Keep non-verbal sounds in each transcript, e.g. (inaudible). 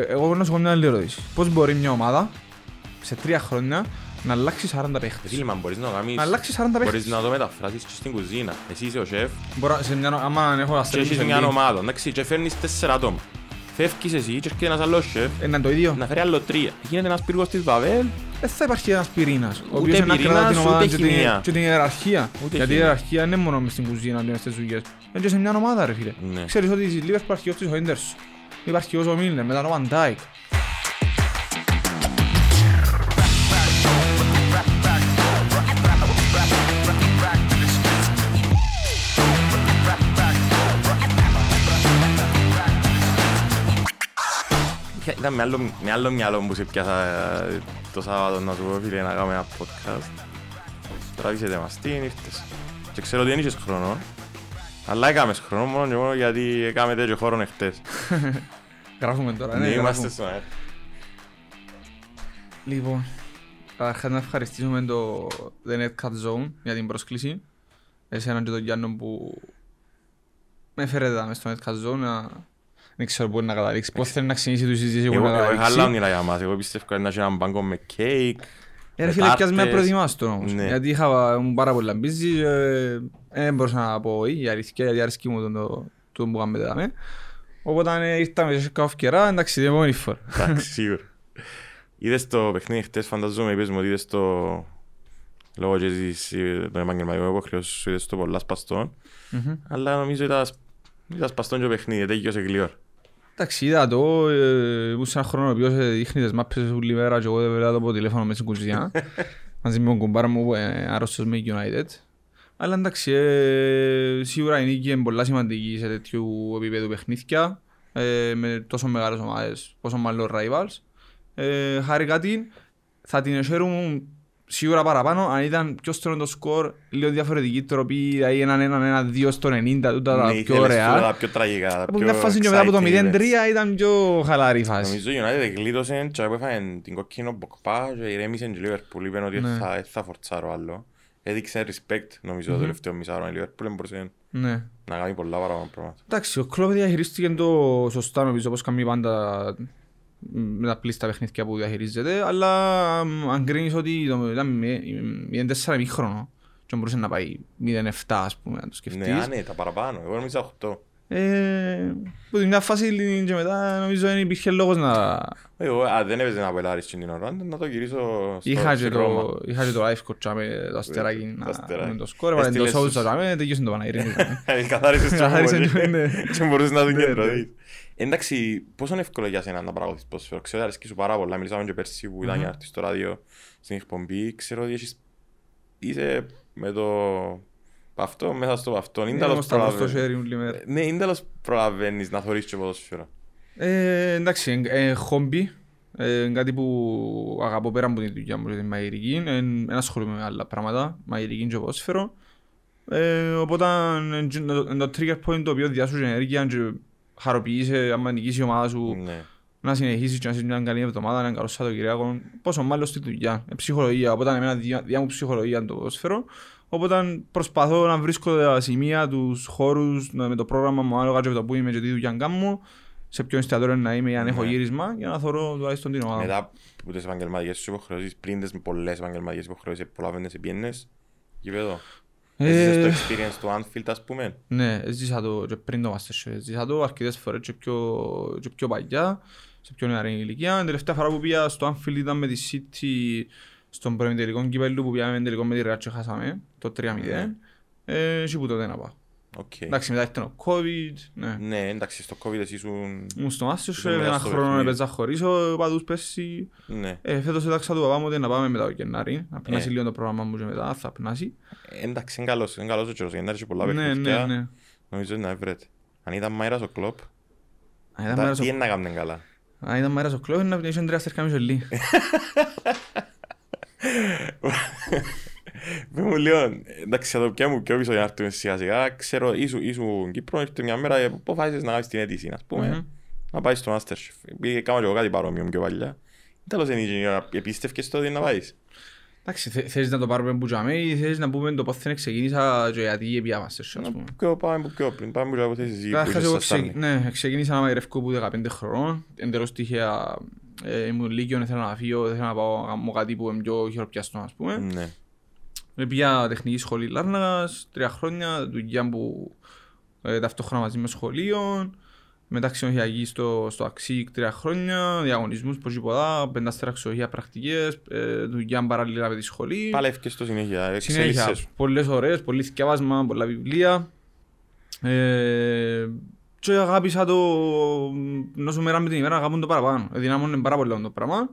Ε, Εγώ να σου πω μια άλλη ερώτηση. Πώς μπορεί μια ομάδα σε τρία χρόνια να αλλάξει 40 παίχτες; Φίλε, μα μπορείς να κάνεις... Να αλλάξει 40 Μπορείς παίχτες. να το μεταφράσεις και στην κουζίνα. Εσύ είσαι ο σεφ Μπορώ, σε μια, άμα έχω και αστρέψει έχεις μια ομάδα. Εντάξει, και φέρνεις τέσσερα άτομα. Φεύγεις εσύ και έρχεται ένας άλλος σεφ Είναι το ίδιο. να φέρει άλλο τρία. Γίνεται ένας πύργος της Βαβέλ. Δεν θα υπάρχει ένας πυρήνας. Ο Ούτε οποίος να κρατά πυρήνας, την ομάδα ούτε και την- χημεία. και την ιεραρχία. Ούτε Γιατί η χημεία. ιεραρχία δεν είναι μόνο μες στην κουζίνα, είναι στις δουλειές. Είναι και σε μια ομάδα ρε φίλε. Ναι. Ξέρεις ότι στη Liverpool υπάρχει ο Χόιντερς. Υπάρχει ο Μίλνερ, μετά ο Van Dijk. Ήταν με άλλο, με άλλο μυαλό που σε πιάσα ε, το Σάββατο να σου πω φίλε να κάνουμε ένα podcast. Τραβήσετε μας, τι είναι ήρθες. Και ξέρω ότι δεν είχες χρόνο. Αλλά έκαμες χρόνο μόνο και μόνο γιατί έκαμε τέτοιο χώρο εχθές. (laughs) Γράφουμε τώρα, Ναι, ναι, είμαστε γράφουμε. στο αέρα. Λοιπόν, καταρχάς να ευχαριστήσουμε το The Net Cut Zone για την πρόσκληση. Εσένα και τον Γιάννο που με έφερε εδώ μες στο Net Cut Zone να... Δεν ξέρω πού να καταλήξει. Πώς θέλει να ξεκινήσει τη συζήτηση που Εγώ να εγώ είχα άλλα καταλήξει. όνειρα για μας. Εγώ πιστεύω να έχει έναν μπάγκο με κέικ. Ε, ρε φίλε, πιάς με τάρτες. προετοιμάστο όμως. Ναι. Γιατί είχα ήμουν πάρα πολλά busy. ε, Δεν μπορούσα να πω η αλήθεια, γιατί αρέσκει μου τον το- το που κάνουμε εδώ. Οπότε ε, ήρθαμε σε καφ καιρά, εντάξει, την επόμενη φορά. (laughs) Εντάξει, σίγουρα. Είδες το παιχνίδι χτες, φανταζόμαι, είπες μου ότι είδες το... Λόγω και της, ε, τον επαγγελματικό υποχρεώσεων σου είδες το πολλά σπαστών. Μμμ. Αλλά νομίζω ήταν, ήταν σπαστόν και το παιχνίδι, τέγιωσε γλυόρ. Εντάξει, είδα το, ε, ήμουν σε έναν χρόνο ο οποίος ε, δείχνει τις μάπες όλη μέρα και εγώ δεν βλέπω από τηλέφωνο μέσα στην κουζιά. (laughs) Μαζί με τον κουμπάρα μου που είναι άρρωστος με United. Αλλά εντάξει, ε, σίγουρα η νίκη είναι πολλά σημαντική σε τέτοιου επίπεδου παιχνίδια ε, με τόσο μεγάλες ομάδες, πόσο μάλλον rivals. Ε, χάρηκα την, θα την εσέρουν σίγουρα παραπάνω αν ήταν πιο στενό το σκορ, λίγο διαφορετική τροπή, δηλαδή έναν έναν έναν δύο στο 90, τούτα τα Ναι, πιο ήθελες ωραία. τούτα τα πιο τραγικά, τα Από πιο μια φάση και μετά από το exciting, 0-3 ήταν πιο χαλαρή η φάση. Νομίζω η United γλίτωσε και που έφαγε την κόκκινο μποκπά και ηρέμησε και η Liverpool είπε ότι Ναι. θα, θα φορτσάρω άλλο. Έδειξε respect νομίζω το Μμμ. τελευταίο μισάρο. Η Liverpool μπορούσε Ναι. να κάνει πολλά παραπάνω πράγματα. Εντάξει, ο Κλόπ διαχειρίστηκε το σωστά νομίζω όπως κάνει πάντα μ, με τα πλήστα παιχνίδια που διαχειρίζεται αλλά μ, αν κρίνεις ότι το ήταν 0-4 ημίχρονο και μπορούσε να πάει 0-7 ας πούμε να το σκεφτείς Ναι, α, ναι, τα παραπάνω. Εγώ νομίζω 8. ε, που την μια φάση και μετά νομίζω δεν υπήρχε λόγος να Εγώ α, δεν έπαιζε να πελάρεις την ώρα, να το γυρίσω στο είχα και στη το, Ρώμα. είχα και το live coach με το αστεράκι το να αστεράκι. με το σκόρ, έβαλε το Έστειλες Σόουζα τους- και τελείωσε το Παναγύρι (laughs) Καθάρισες το Καθάρισες, πολύ ναι. και μπορούσες να τον Ναι, κεντρωθείς. Εντάξει, πόσο είναι εύκολο για σένα να παραγωγείς ποδοσφαίρο. Ξέρω ότι αρέσκει σου πάρα πολλά. Μιλήσαμε και πέρσι που ήταν Μμμ. για να έρθεις στο ράδιο στην εκπομπή. Ξέρω ότι έχεις... Είσαι με το παυτό, μέσα στο παυτό. Είναι τέλος Όμως τα στο προλαβαίνεις. sharing όλη μέρα. Ναι, είναι τέλος προλαβαίνεις να θωρείς και ποδοσφαίρο. Ε, εντάξει, ε, χόμπι. Ε, κάτι που αγαπώ πέρα από την δουλειά μου, την μαγειρική. Ε, δεν ασχολούμαι με άλλα πράγματα, μαγειρική και ποδόσφαιρο. Ε, οπότε είναι το trigger point το οποίο διάσου ενέργεια και χαροποιείσαι άμα νικήσεις η ομάδα σου Ναι. να συνεχίσεις και να είσαι μια καλή εβδομάδα, ένα καλό Σαββατοκυριακό. Πόσο μάλλον στη δουλειά. Ε, ψυχολογία. Οπότε εμένα διά, διά μου ψυχολογία είναι το ποδόσφαιρο. Οπότε προσπαθώ να βρίσκω τα σημεία, τους χώρους, να- με το πρόγραμμα μου, ανάλογα και με το που είμαι και τι δουλειά κάνω, σε ποιο εστιατόριο να είμαι, αν έχω Ναι. γύρισμα, για να θωρώ τουλάχιστον την ομάδα. μου. Μετά από τις επαγγελματικές σου υποχρεώσεις, πριν τις πολλές επαγγελματικές υποχρεώσεις, προλαβαίνεις σε πιένες. Γήπεδο. Έζησες το Ε, experience του Anfield, ας πούμε; Ναι, έζησα το και πριν το Masterchef. Έζησα το αρκετές φορές και πιο, και πιο παλιά, σε πιο νεαρή ηλικία. Την τελευταία φορά που πήγα στο Anfield ήταν με τη City στον προημιτελικό κύπελλο που πήγαμε τελικό με τη Real και χάσαμε το 3-0. Ε, και που τότε να πάω. Οκ. Εντάξει, μετά ήρθε ο COVID, ναι. Ναι, εντάξει, στο COVID εσύ ήσουν... Ήμουν στο Masterchef, Ήσουν μέσα ένα στο χρόνο παιχνίδι. έπαιζα χωρίς ο παδούς πέρσι. Ναι. Ε, φέτος έταξα του παπά μου ότι να πάμε μετά το Γενάρη, να πνάσει Ε. λίγο το πρόγραμμα μου και μετά θα πνάσει. Εντάξει, είναι καλός, είναι καλός ο καιρός, γιατί έχει πολλά Ναι, ναι, παιχνίδια. ναι. Νομίζω ότι να βρείτε. Αν ήταν μάιρας ο κλόπ, Αν ήταν τα- μέρος ο- τι είναι να κάνουν καλά; αν ήταν μέρος ο κλόβ, να πνίσει τρία στερκά μισολί. (laughs) Πες μου λίγο, εντάξει, θα το πιάμε πιο πίσω για να έρθουμε σιγά σιγά. Ξέρω, ήσου, ήσου Κύπρο, ήρθε μια μέρα που αποφάσισες να κάνεις την αίτηση, ας πούμε. Μμμ. Να πάεις στο Masterchef. Πήγε, κάνω και εγώ κάτι παρόμοιο πιο παλιά. Τέλος είναι η ώρα, επίστευκες τότε να πάεις. Εντάξει, θε- θέλεις να το πάρουμε που τζάμε ή θέλεις να πούμε το πώς δεν ξεκίνησα και γιατί πια Masterchef, ας πούμε. Πιο πάμε που πιο πριν, πάμε που λέω θέσεις εσύ που Καταρχάς είσαι εγώ στα ξε... Στάρνη. ναι, ξεκίνησα να μαγειρεύω που 15 χρονών. Εντελώς τυχαία ε, ήμουν Λύκειον, ήθελα να φύγω, ήθελα να πάω να κάνω κάτι που είναι πιο χειροπιαστό, ας πούμε. Ναι. Με πήγα τεχνική σχολή Λάρνακας, τρία χρόνια, δουλειά που ε, ταυτόχρονα μαζί με σχολείο. Μετά ξενοδοχειακή στο, στο Αξίκ τρία χρόνια, διαγωνισμούς, πως πολλά, πεντάστερα ξενοδοχεία πρακτικές, ε, δουλειά παράλληλα με τη σχολή. Παλεύκες στο συνέχεια, Συνέχεια, εξέλιξες σου. πολλές ώρες, πολύ θκιάβασμα, πολλά βιβλία. Ε, και αγάπησα το, νόσο μέρα με την ημέρα αγάπουν το παραπάνω. Εδυνάμωνε πάρα πολύ το πράγμα.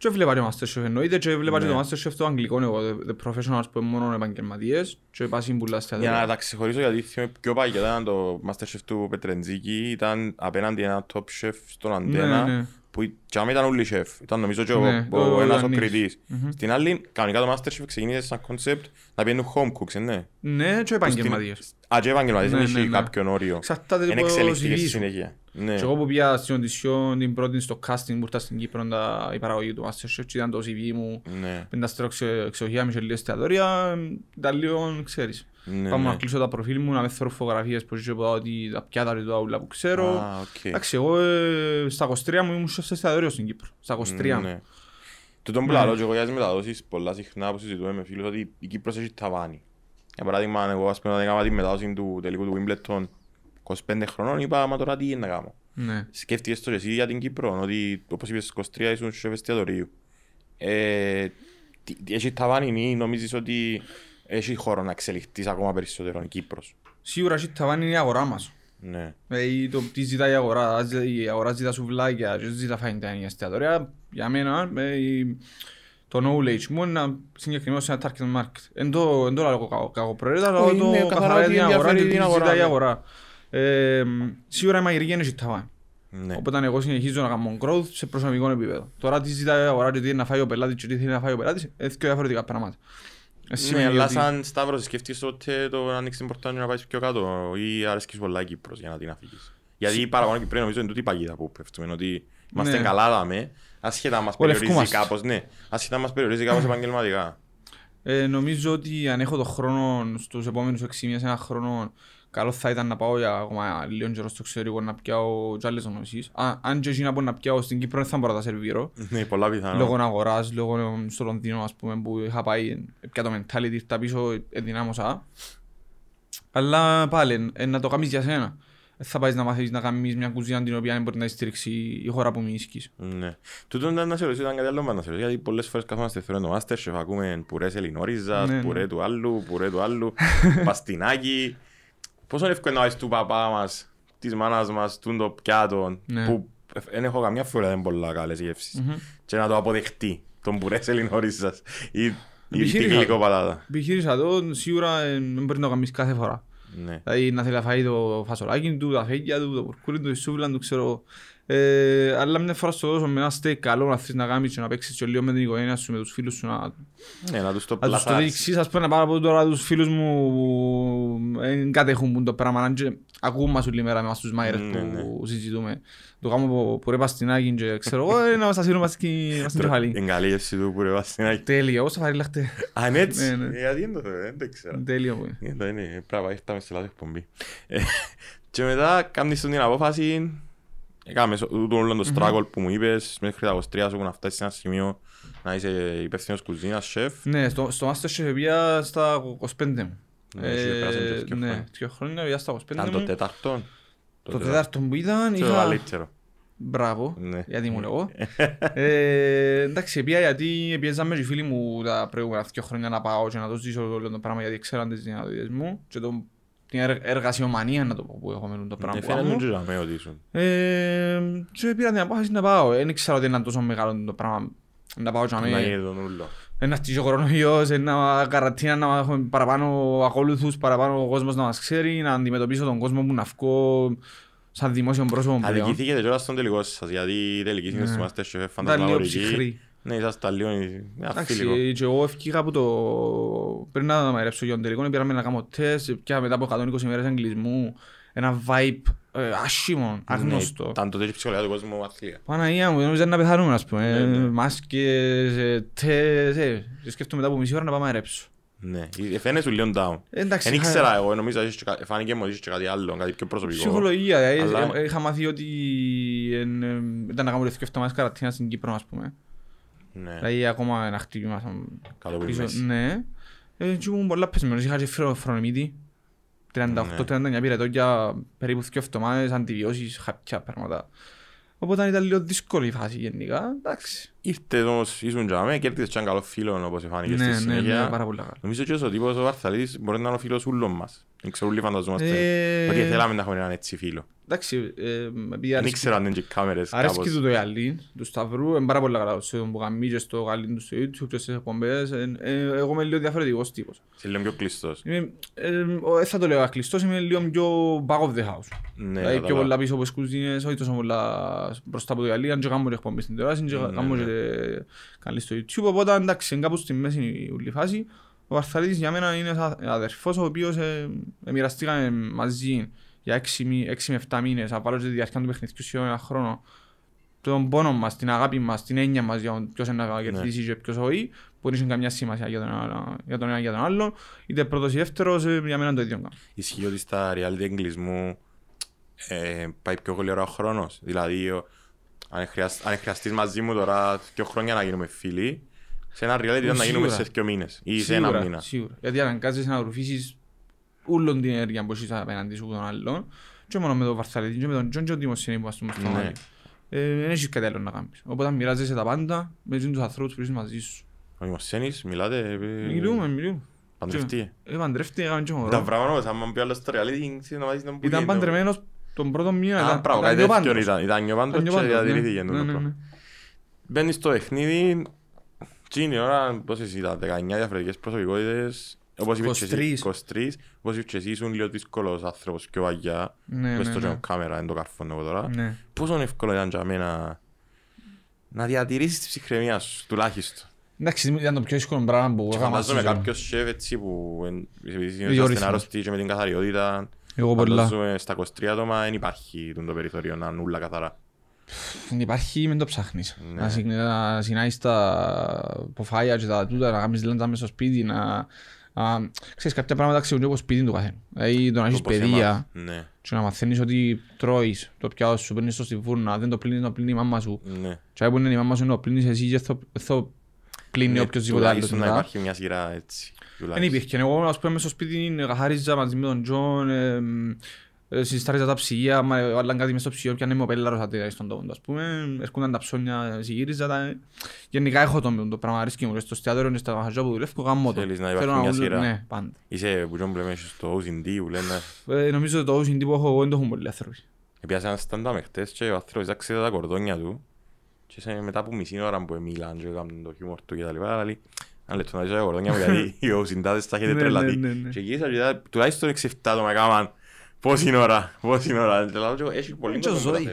Και έβλεπα και Masterchef εννοείται και έβλεπα και Ναι. το Masterchef το αγγλικό εγώ, the- the professionals που είναι μόνο επαγγελματίες και είπα σύμπουλα στα Για να τέλη. τα ξεχωρίσω γιατί θυμάμαι πιο παλιά ήταν το Masterchef του Πετρεντζίκη, ήταν απέναντι ένα top chef στον Αντένα, Ναι, ναι. Που και άμα ήταν όλοι chef, ήταν νομίζω και ο, Ναι, ο, ο ένας ο Ιωαννής. κριτής. Στην άλλη, κανονικά το Masterchef ξεκίνησε σαν concept να πιένουν home cooks, ε, ναι. Ναι, και επαγγελματίες. Α, και επαγγελματίες, Ναι, δεν ναι, έχει ναι. κάποιον όριο. Εξαρτάται Είναι το εξελιχθήκες CV στη σου. συνέχεια. Ναι. Και εγώ που πήγα στην οντισιόν την πρώτη στο casting που ήρθα στην Κύπρο τα- η παραγωγή του Masterchef και ήταν το CV μου Ναι, πενταστρό ξεχεία με και λίγες εστιατόρια, ήταν λίγο, ξέρεις. Ναι, Πάμε να ναι. κλείσω τα προφίλ μου, να με θέλω φωτογραφίες που είχε πω ότι τα πιάτα και τα ούλα που ξέρω. Α, οκ. Εντάξει, εγώ ε, στα 23 μου ήμουν σε εστιατόριο στην Κύπρο. Στα 23 μου. Ναι. Τούτον που λαλώ και εγώ για τις μεταδόσεις πολλά συχνά που συζητούμε με φίλους ότι η Κύπρος έχει ταβάνι. Για παράδειγμα, εγώ ας πούμε όταν έκανα τη μετάδοση του τελικού του Wimbledon 25 χρονών είπα, μα τώρα τι είναι να κάνω. Ναι. Σκέφτηκες το και εσύ για την Κύπρο, ότι όπως είπες στις 23 ήσουν σε εστιατορίου. Ε, τι- τι- έχει ταβάνι ή νομίζεις ότι έχει χώρο να εξελιχθείς ακόμα περισσότερο η Κύπρος. Σίγουρα η ταβάνι είναι η αγορά μας. Ναι. Δηλαδή το τι ζητάει η αγορά, αν ζητάει- η αγορά ζητά σουβλάκια και ζητά φαγητά η εστιατόρια, για μένα ε, η- το knowledge μου είναι να συγκεκριμένος σε ένα target market. Εν το εν το λέω κακό- κακοπροαίρετα, αλλά Όχι, το είναι καθαρά καθαρά για ότι την αγορά και ενδιαφέρει τι την αγορά, ζητάει η ναι. αγορά. Ε, Σίγουρα η μαγειρική είναι η ταβάνι. Ναι. Οπότε εγώ συνεχίζω να κάνω growth σε προσωπικό επίπεδο. Τώρα τι ζητάει η αγορά και τι είναι να φάει ο πελάτης και τι θέλει να φάει ο πελάτης, είναι δύο διαφορετικά πράγματα. Ε, Ναι, σημαίνει αλλά ότι- σαν Σταύρος σκέφτηκες ότι το να ανοίξεις την πορτά και να πάεις πιο κάτω ή αρέσκεις πολλά η Κύπρος για να την αφήγεις. Γιατί παραπάνω Κυπρέοι νομίζω είναι τούτη η παγίδα που πέφτουμε, ότι είμαστε Ναι. καλά δάμε, ασχετά μας Ο περιορίζει λευκούμαστε. κάπως, ναι, ασχετά μας περιορίζει κάπως επαγγελματικά. Ε, νομίζω ότι αν έχω το χρόνο στους επόμενους 6 μήνες, ένα χρόνο, καλός θα ήταν να πάω για ακόμα λίγο καιρό στο εξωτερικό να πιάω και άλλες γνώσεις. Α, αν και εκεί να πω να πιάω στην Κύπρο δεν θα μπορώ να τα σερβίρω. Ναι, πολλά πιθανό. Λόγω αγοράς, λόγω στο Λονδίνο ας πούμε που είχα πάει πια το mentality τα πίσω ενδυνάμωσα. Αλλά πάλι, ε, να το κάνεις για σένα. Δεν θα πάεις να μάθεις να κάνεις μια κουζίνα την οποία δεν μπορεί να στηρίξει η χώρα που μίσκεις. Ναι. Τούτο ήταν να σε ρωτήσω, ήταν κάτι άλλο που να σε ρωτήσω, γιατί πολλές φορές καθόμαστε θεωρώ το Masterchef, ακούμε πουρές Ελληνόριζας, Ναι, ναι. πουρέ του άλλου, πουρέ του άλλου, (laughs) παστινάκι. Πόσο εύκολο είναι να βάλεις του παπά μας, της μάνας μας, τούν το πιάτο, Ναι. που δεν έχω καμιά φορά δεν πολλά καλές γεύσεις. Και να το αποδεχτεί, τον πουρές Ελληνόριζας ή ή τη Επιχείρησα το. γλυκοπατάτα. Επιχείρησα το, σίγουρα ε, δεν μπορεί να το κάνεις κάθε φορά. Ναι. Δηλαδή να θέλει να φάει το φασολάκι του, τα φέγγια του, το πουρκούρι του, τη σούβλα του, ξέρω. Ε, αλλά μια φορά στο δώσω με ένα στέικ καλό να θέλεις να κάνεις και να παίξεις και λίγο με την οικογένεια σου, με τους φίλους σου, να, Ναι, να τους το να τους το πλαθάρεις. δείξεις. Ας πούμε να πάρω από τώρα τους φίλους μου που δεν κατέχουν που το πράγμα, αν και ακούν μας όλη μέρα με μας τους μάιρες Ναι, ναι. που συζητούμε. Το κάνω που- που ρε παστινάκι και ξέρω εγώ, ε, να μας τα σύρουμε μας στην μας στην κεφαλή. Είναι καλή γεύση του πουρέ παστινάκι. Τέλειο, όσο φάρει λαχτε. Αν είναι έτσι, Ναι, ναι. Ε, γιατί δεν το θέλω, δεν το ξέρω. Τέλειο που είναι. Είναι το είναι, πράγμα, ήρθαμε σε λάθος εκπομπή. Ε, Και μετά κάνεις την απόφαση, έκαμε τούτο όλο το struggle που μου είπες, μέχρι τα 23 σου που να φτάσεις σε ένα σημείο να είσαι υπεύθυνος κουζίνας, σεφ. Ναι, στο, στο Masterchef πήγα στα 25 μου. Ναι, εσύ πέρασαν και δύο ναι, χρόνια. δύο χρόνια πήγα στα 25 Ήταν το μου. τέταρτο. Το τέταρτο που ήταν Το είχα... καλύτερο. Μπράβο, Ναι. γιατί ήμουν εγώ. (laughs) ε, εντάξει, πήγα γιατί πιέζαμε και οι φίλοι μου τα προηγούμενα δύο χρόνια να πάω και να το ζήσω όλο το πράγμα γιατί ξέραν τις δυνατότητες μου και το, την εργ- εργασιομανία να το πω που έχω με το πράγμα Ναι, που φαίνεται κάνω. και για μένα ότι ήσουν. Ε, και πήρα την απόφαση να πάω. Δεν ήξερα ότι ήταν τόσο μεγάλο το πράγμα να πάω και να Να με... γίνει τον ούλο. Ένα στήσει ο κορονοϊός, ένα καρατίνα να έχουμε παραπάνω ακόλουθους, παραπάνω ο κόσμος να μας ξέρει, να αντιμετωπίσω τον κόσμο που να βγω σαν δημόσιο πρόσωπο πλέον. Αδικηθήκετε κιόλας στον τελικό σας, γιατί η τελική Ναι. είναι στο Masterchef Ήταν λίγο φαντασμαγορική. ψυχρή. Ναι, ήσασταν λίγο αφίλικο. Εντάξει, και εγώ ευκήγα από το... Πριν να μαγειρέψω για τον τελικό, πήραμε να κάνω τεστ, πια μετά από 120 μέρες αγγλισμού, ένα vibe ε, άσχημο, άγνωστο. Ναι, Ήταν τότε η ψυχολογία του κόσμου αθλία. Παναγία μου, νόμιζα να πεθάνουμε, ας πούμε. Ναι, ναι. Ε, Μάσκες, ε, τες, ε. Και σκέφτομαι μετά από μισή ώρα να πάμε να ρέψω. Ναι, ε, φαίνεσαι σου λίγο down. Ε, Εντάξει, Δεν είχα- ήξερα εγώ, νομίζω ότι είχες- φάνηκε μου ότι είχες και κάτι άλλο, κάτι πιο προσωπικό. Ψυχολογία, ε, Αλλά- ε, είχα μάθει ότι εν, ε, ήταν να κάνουμε δύο εβδομάδες καρατίνας στην Κύπρο, ας πούμε. Ναι, Δηλαδή ακόμα ένα χτύπημα σαν κάτω από τη πίσω. μέση. Ναι. Ε, και ήμουν πολλά πεσμένος, είχα και φρο- φρονιμίτη. 38-39 πυρετόκια, περίπου δύο εβδομάδες, αντιβιώσεις, χαπιά πράγματα. Οπότε ήταν λίγο δύσκολη η φάση γενικά, εντάξει. Ήρθες όμως, ήσουν για μένα, κέρδισες και έναν καλό φίλο όπως φάνηκε στη Ναι, ναι, ναι, συνέχεια. πάρα πολύ καλά. Νομίζω και ο τύπος ο Βαρθαλής μπορεί να είναι ο φίλος ούλων μας. Δεν ξέρω, όλοι φανταζόμαστε Ε, ότι θέλαμε να έχουμε έναν έτσι φίλο. Εντάξει, ε, επειδή Δεν αρέσκει- ήξερα αν είναι και κάμερες αρέσκει κάπως. του το γυαλί, του Σταυρού, είναι πάρα πολύ καλά. Σε τον που κάνει και στο γυαλί του στο YouTube και στις εκπομπές. ε, ε, Εγώ είμαι λίγο διαφορετικός τύπος. Σε λίγο πιο κλειστός. Είμαι, ε, ο- δεν θα το λέω ακλειστός, είμαι λίγο πιο back of the house. Ναι, Δηλαδή πιο κατάλαβα. πολλά πίσω από τις κουζίνες, όχι τόσο πολλά μπροστά από το γυαλί, αν και κάνω και εκπομπή στην τηλεόραση, και Ναι, κάνω ναι. και καλή στο YouTube, οπότε εντάξει, είναι κάπου στη μέση η όλη φάση. Ο Βαρθαλίδης για μένα είναι ένας αδερφός ο οποίος ε, ε, μοιραστήκαμε μαζί για 6 με 7 μήνες, να βάλω και τη διάρκεια του παιχνιδιού σχεδόν ένα χρόνο τον πόνο μας, την αγάπη μας, την έννοια μας για ποιος είναι να κερδίσει και ποιος όχι, που δεν είχε καμιά σημασία για τον, ένα- για τον ένα για τον άλλο, είτε πρώτος ή δεύτερος, ε, για μένα το ίδιο κάνω. Ισχύει ότι στα reality εγκλεισμού ε, πάει πιο γλήορα ο χρόνος. Δηλαδή, ο- αν χρειασ- αν χρειαστείς μαζί μου τώρα δύο χρόνια να γίνουμε φίλοι, σε ένα reality ήταν να γίνουμε Σίγουρα. σε δύο μήνες ή σε ένα Σίγουρα, μήνα. Σίγουρα. Γιατί αναγκάζεσαι να ρουφήσεις όλον την ενέργεια που έχεις απέναντι σου από τον άλλον και μόνο με τον Βαρθαλίδη και με τον Τζον και τον Δημοσίνη που ας πούμε στο Ναι. μάτι. Ε, Δεν έχεις κάτι άλλο να κάνεις. Οπότε μοιράζεσαι τα πάντα με τους ανθρώπους που είσαι μαζί σου. Ο Δημοσένης, μιλάτε, ε, Μιλούμε, μιλούμε. παντρευτεί. Ε, παντρεύτηκε, έκαμε και Ήταν μωρό. πράγμα όμως, άμα πει άλλος στο reality, ξέρεις να μάθεις τον που Ήταν γίνεται. παντρεμένος τον πρώτο μήνα. Α, ήταν- πράγμα, ήταν κάτι τέτοιο νιωπάντρος. ήταν. Ήταν νιωπάντρος Ήταν και νιωπάντρος, ναι. διατηρήθηκε Ναι, τούτο ναι, πράγμα. ναι. Μπαίνεις στο παιχνίδι, τι είναι η ώρα, πόσες ήταν, 19 διαφορετικές προσωπικότητες, όπως είπες και εσύ, 23. 23, όπως είπες και εσύ, ήσουν λίγο δύσκολος άνθρωπος πιο βαγιά, Ναι, μες ναι, στο ναι. και κάμερα, εν το καρφώνω εγώ τώρα. Ναι. Πόσο εύκολο ήταν για μένα να διατηρήσεις τη ψυχραιμία σου, τουλάχιστον; Εντάξει, ήταν το πιο δύσκολο πράγμα που Και έκανα φαντάζομαι στη ζωή μου. κάποιος σεφ έτσι που εν- επειδή είναι Διορυθμός. στενάρωστη και με την καθαριότητα, Εγώ πολλά. φαντάζομαι στα 23 άτομα δεν υπάρχει το περιθώριο να είναι ούλα καθαρά. Δεν υπάρχει, μην το ψάχνεις. Ναι. Να συν- Να συνάεις τα ποφάγια και τα τούτα, να κάνεις λέντα μέσα στο σπίτι, να... να- Ξέρεις, κάποια πράγματα ξέρουν και από σπίτι του καθένα. Δηλαδή το να έχεις Όπως παιδεία έμαθα. Ναι, και να μαθαίνεις ότι τρώεις το πιάτο σου, παίρνεις το στη φούρνα, δεν το πλύνεις, το πλύνει η μάμα σου. ναι. Και αν που είναι η μάμα σου, να το πλύνεις εσύ και θα- θα πλύνει Ναι, οποιοςδήποτε άλλος τουλάχιστον να μετά. υπάρχει μια σειρά έτσι. Δεν τουλάχιστον. υπήρχε. Εγώ, ας πούμε, μες στο σπίτι καθάριζα μαζί με τον Τζον, ε, ε, συστάριζα τα ψυγεία, μα βάλαν κάτι μες στο ψυγείο και ανέμει ο πέλαρος αντί στον τόπο, ας πούμε. Έρχονταν τα ψώνια, συγύριζα τα. Γενικά έχω το, το πράγμα, αρέσκει μου. και Στο εστιατόριο και στα μαχαζιά που δουλεύω, γάμω το. Θέλεις να Θέλω υπάρχει μια ούλο- σειρά. Ναι, πάντα. Είσαι που τζον πλέον στο OCD που λένε Ε, Νομίζω ότι το OCD που έχω εγώ δεν το έχουν πολλοί άνθρωποι. Επιάσε ένα stand-up χτες και ο άνθρωπος άξιδε τα κορδόνια του και σε, μετά από μισή ώρα που μίλαν και έκαναν το χιούμορ του και τα λοιπά λέει ένα λεπτό να ζήσω τα κορδόνια μου γιατί (laughs) οι OCDάδες τα έχετε Ναι, τρελαθεί ναι, ναι, ναι. και γύρισα και είδα τουλάχιστον 6-7 άτομα έκαναν πόση ώρα, πόση ώρα και λέω και εγώ, έχει πολύ Είναι και ο κόσμο που τα Ζώη.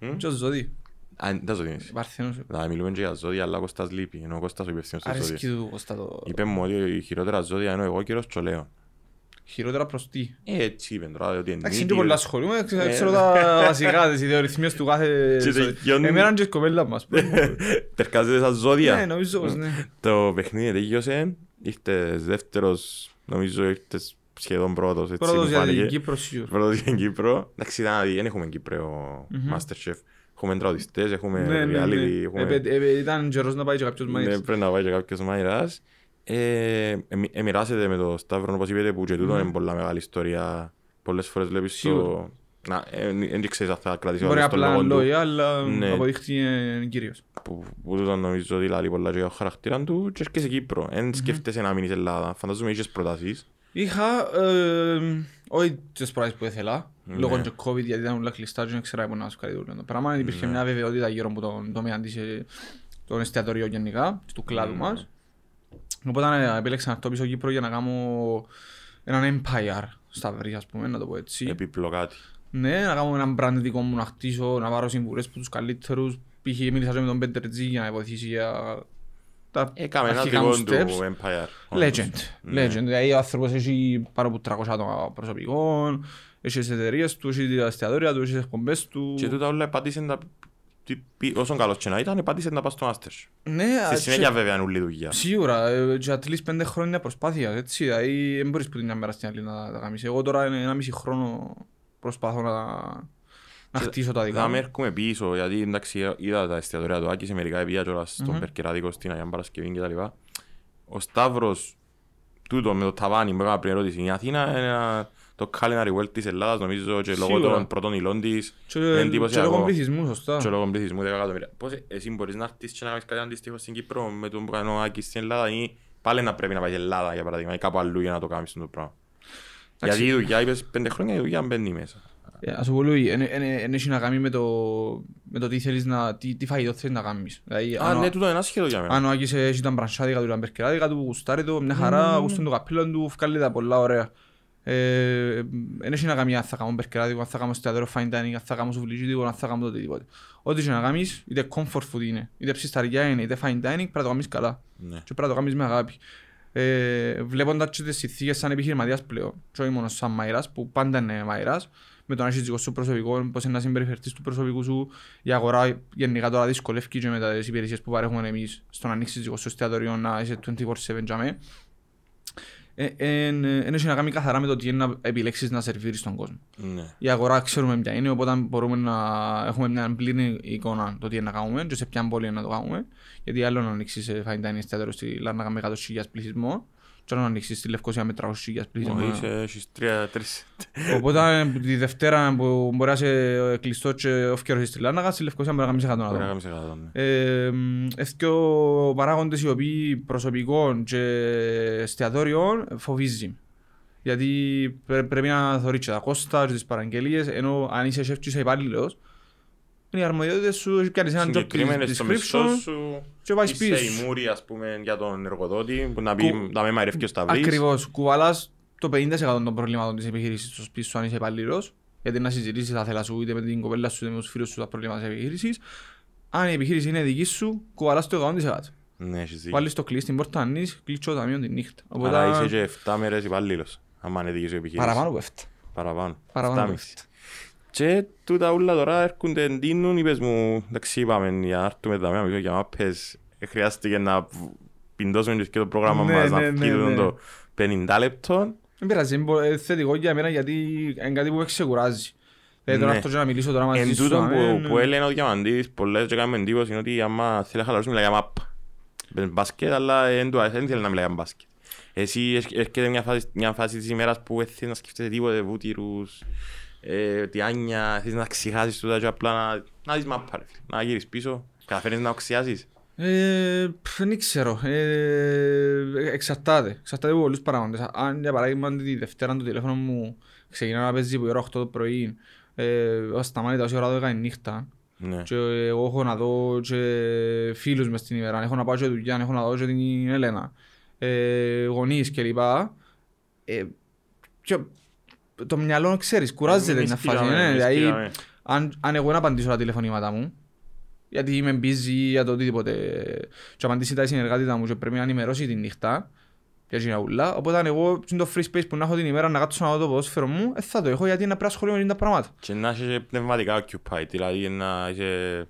θέλει. Και ο Ζώδη, Α, δεν τα ζώδινες. Παρθένος. Να μιλούμε και για ζώδια αλλά ο Κώστας λείπει ενώ ο Κώστας ο υπεύθυνος της ζώδιας. Αρέσκει του Κώστα το... Είπε μου ότι η χειρότερα ζώδια είναι ο εγώ και ο Τσολέων. Χειρότερα προς τι; Ε, έτσι είπε τώρα ότι είναι Εντάξει, είναι νίκη, και πολλά ε. σχολεία, ξέρω Ε, ξέρω τα βασικά, τις ιδεορυθμίες του κάθε... (laughs) Και τελειώνουν- Εμένα είναι και η κοπέλα μας. (laughs) Τερκάζεται σαν ζώδια. Ναι, νομίζω πως ναι. Το παιχνίδι τελείωσε, ήρθες δεύτερος, νομίζω ήρθες σχεδόν πρώτος, έτσι Πρώτος μου για την φάνηκε. Κύπρο σίγουρα. Πρώτος για την Κύπρο. Εντάξει, ήταν, αδι- δεν έχουμε Κύπρο Masterchef. Έχουμε τραγουδιστές, έχουμε Ναι, ναι, reality, ναι. έχουμε... Επε- επε- Ήταν καιρός να πάει και κάποιος Ναι, μάγειρας. πρέπει να πάει και κάποιος μάγειρας. Ε, εμι- εμοιράζεται με το Σταύρο, όπως είπετε, που και τούτο είναι πολλά μεγάλη ιστορία. Πολλές φορές βλέπεις το... Σίγουρα. Να, ε, δεν ξέρεις αν θα κρατήσει Μπορεί όλο τον απλά λόγο του. λόγια, αλλά Ναι. αποδείχθηκε κύριος. που, που τούτο νομίζω ότι λέει πολλά και για το χαρακτήρα του και έρχεσαι Κύπρο. Εν σκέφτεσαι να μείνεις Ελλάδα. Φαντάζομαι είχες προτάσεις. Είχα, ε, όχι τις πράξεις που ήθελα, Ναι. λόγω και COVID γιατί ήταν όλα κλειστά και δεν ξέρα να σου κάνει το πράγμα. Υπήρχε Ναι. μια βεβαιότητα γύρω από τον τομέα της, ε, των εστιατορίων γενικά, του κλάδου Ναι. μας. Οπότε ε, επέλεξα να έρθω πίσω Κύπρο για να κάνω έναν empire στα βρύα, ας πούμε, να το πω έτσι. Επίπλο κάτι. Ναι, να κάνω έναν brand δικό μου να χτίσω, να πάρω συμβουλές από τους καλύτερους. Π.χ. μίλησα και με τον Πέντερ Τζι για να βοηθήσει για τα Έκαμε ένα αρχικά δικό μου του steps. Empire. Legend. Ναι. Legend. Δηλαδή ο άνθρωπος έχει πάνω από 300 άτομα προσωπικών. έχεις τις εταιρείες του, έχεις τα εστιατόρια του, έχεις τις εκπομπές του. Και τούτα όλα επάτησε να... τι- πι- Όσον καλός και να ήταν, επάτησε να πας στο Masters. Ναι, Στη ας, συνέχεια και- βέβαια είναι όλη η δουλειά. Σίγουρα, ε, και at least πέντε χρόνια προσπάθεια, έτσι, δηλαδή δεν μπορείς που την μια μέρα στην άλλη να τα κάνεις. Εγώ τώρα είναι ένα μισή χρόνο προσπαθώ να, να χτίσω τα δικά Θα με μου. έρχομαι πίσω, γιατί εντάξει είδα τα εστιατόρια του Άκης σε μερικά επία κιόλας στον Μμμ. Περκεράδικο στην Αγία Παρασκευή και τα λοιπά. Ο Σταύρος, τούτο με το ταβάνι που έκανα πριν ερώτηση, η Αθήνα είναι ένα- το culinary world της Ελλάδας νομίζω και λόγω Σίγουρα. των πρώτων υλών της Και, είναι και εντυπωσιακό. λόγω πληθυσμού, σωστά. και λόγω πληθυσμού 10 εκατομμύρια. Πώς ε- εσύ μπορείς να έρθεις και να κάνεις κάτι αντίστοιχο στην Κύπρο με τον που κάνει ο Άκης στην Ελλάδα ή πάλι να πρέπει να πάει Ελλάδα για παράδειγμα ή κάπου αλλού για να το κάνεις το πράγμα; Εντάξει. Γιατί η δουλειά, είπες πέντε χρόνια η δουλειά μπαίνει μέσα. Ε, Ας σου πω Λουί, εν- εν- εν έχει να κάνει με το, με το τι θέλεις να, τι, τι φαγητό θέλεις να κάνεις. Δηλαδή, Α, αν ο- ναι, τούτο είναι άσχετο για μένα. αν ο Άκης έχει τα μπρανσάδικα του, τα μπερκεράδικα του, γουστάρει το, μια χαρά, γουστούν το καπέλο του, βγάλει τα πολλά ωραία. Ε, Εν έχει να κάνει αν θα κάνω μπερκεράδικο, αν θα κάνω εστιατόριο fine dining, αν θα κάνω σουβλιτζίδικο, αν θα κάνω το οτιδήποτε. Ό,τι και να κάνεις, είτε comfort food είναι, είτε ψισταριά είναι, είτε fine dining, πρέπει να το κάνεις καλά. Ναι. Και πρέπει να το κάνεις με αγάπη. Ε, βλέποντας και τις συνθήκες σαν επιχειρηματίας πλέον, και όχι μόνο σαν μαϊράς, που πάντα είναι μαϊράς, με το να έχεις δικό σου προσωπικό, πώς είναι να συμπεριφερθείς του προσωπικού σου, η αγορά γενικά τώρα δυσκολεύει και με τις υπηρεσίες που παρέχουμε εμείς στο να ανοίξεις δικό σου εστιατόριο, να είσαι 24-7 για μέ. Ε, εν- εν έχει να κάνει καθαρά με το τι είναι να επιλέξεις να σερβίρεις τον κόσμο. Ναι. Η αγορά ξέρουμε ποια είναι, οπότε μπορούμε να έχουμε μια πλήρη εικόνα το τι είναι να κάνουμε και σε ποια πόλη είναι να το κάνουμε. Γιατί άλλο να ανοίξεις σε fine dining εστιατόριο στη Λάρνακα με 100.000 πληθυσμό και άλλο να ανοίξεις στη Λευκοσία με 300.000 πληθυσμό. Είσαι, έχεις τρία, τρεις. Οπότε ε, τη Δευτέρα που μπορεί να είσαι κλειστό και off στη Λάρνακα, στη Λευκοσία μπορεί να κάνεις 100 Μπορεί να άτομα. κάνεις εκατό, ναι. Ε, Εθκιο παράγοντες οι οποίοι προσωπικών και εστιατόριων φοβίζει. Γιατί πρέ- πρέπει να θωρείς και τα κόστα και τις παραγγελίες, ενώ αν είσαι σεφ και είσαι υπάλληλος, είναι οι αρμοδιότητες σου, έχει πιάνεις έναν job Συγκεκριμένες στο μισθό description σου, και πάει είσαι πίσω. η μούρη ας πούμε για τον εργοδότη που να πει Κου- να με μαϊρεύει και στα βρεις. Ακριβώς, κουβαλάς το 50% των προβλήματων της επιχείρησης στο σπίτι σου αν είσαι υπαλλήλος, γιατί να συζητήσεις τα θέλας σου είτε με την κοπέλα σου είτε με τους φίλους σου τα προβλήματα της επιχείρησης. Αν η επιχείρηση είναι δική σου, κουβαλάς το 100%. Ναι, έχεις δίκιο. Βάλεις το κλείσει στην πόρτα, ανοίγεις, κλείτσω το ταμείο τη νύχτα. Αλλά είσαι Οπότε και 7 μέρες υπαλλήλος, άμα είναι δική σου επιχείρηση. παραπάνω από αυτά. Παραπάνω. Παραπάνω από 7,5. Και τούτα ούλα τώρα έρχονται εντείνουν, είπες μου, εντάξει είπαμε για να έρθουμε τα μέσα για μάπες, ε, χρειάστηκε να πιντώσουμε και το πρόγραμμα Ναι, μας να ναι, ναι, βγει ναι. το 50 λεπτών. Δεν πειράζει, είναι πο- ε, θετικό για μένα γιατί είναι κάτι που με ξεκουράζει. Δηλαδή τώρα Ναι. αυτό και να μιλήσω τώρα μαζί Εν σου. τούτο να που, μην- που έλεγε ο Διαμαντής, πολλές και κάνουμε εντύπωση είναι ότι άμα θέλει να χαλαρώσει μιλάει για μαπ. Πες μπάσκετ, αλλά δεν του αρέσει, δεν θέλει να μιλάει για μπάσκετ. Εσύ έρχ- έρχεται μια φάση, μια φάση της ημέρας που δεν θέλεις να σκέφτεσαι τίποτε, βούτυρους, ε, τιάνια, θέλεις να ξεχάσεις τούτα και απλά να, να δεις μάπα ρε φίλε. Να γύρεις πίσω, καταφέρνεις να οξιάσεις. Ε, πφ, Δεν ξέρω. Ε, Εξαρτάται. Εξαρτάται από πολλούς παράγοντες. Αν για παράδειγμα τη Δευτέρα το τηλέφωνο μου ξεκινά να παίζει από η ώρα 8 το πρωί, ε, σταμάτητας όση ώρα 12 η νύχτα Ναι. και εγώ έχω να δω και φίλους μες την ημέρα, έχω να πάω και δουλειά, έχω να δω και την Ελένα, ε, γονείς κλπ. Ε, και το μυαλό ξέρεις, κουράζεται Εμείς μια φάση. πήγαμε, ναι, εμείς δηλαδή, πήγαμε. αν, αν εγώ να απαντήσω τα τηλεφωνήματα μου, γιατί είμαι busy για το οτιδήποτε, και απαντήσει τα συνεργάτητα μου και πρέπει να ενημερώσει τη νύχτα, για την ούλα, οπότε αν εγώ στο free space που να έχω την ημέρα να κάτσω να δω το ποδόσφαιρο μου, ε, θα το έχω γιατί είναι πρέπει να ασχολούμαι με τα πράγματα. Και να είσαι πνευματικά occupied, δηλαδή να είσαι...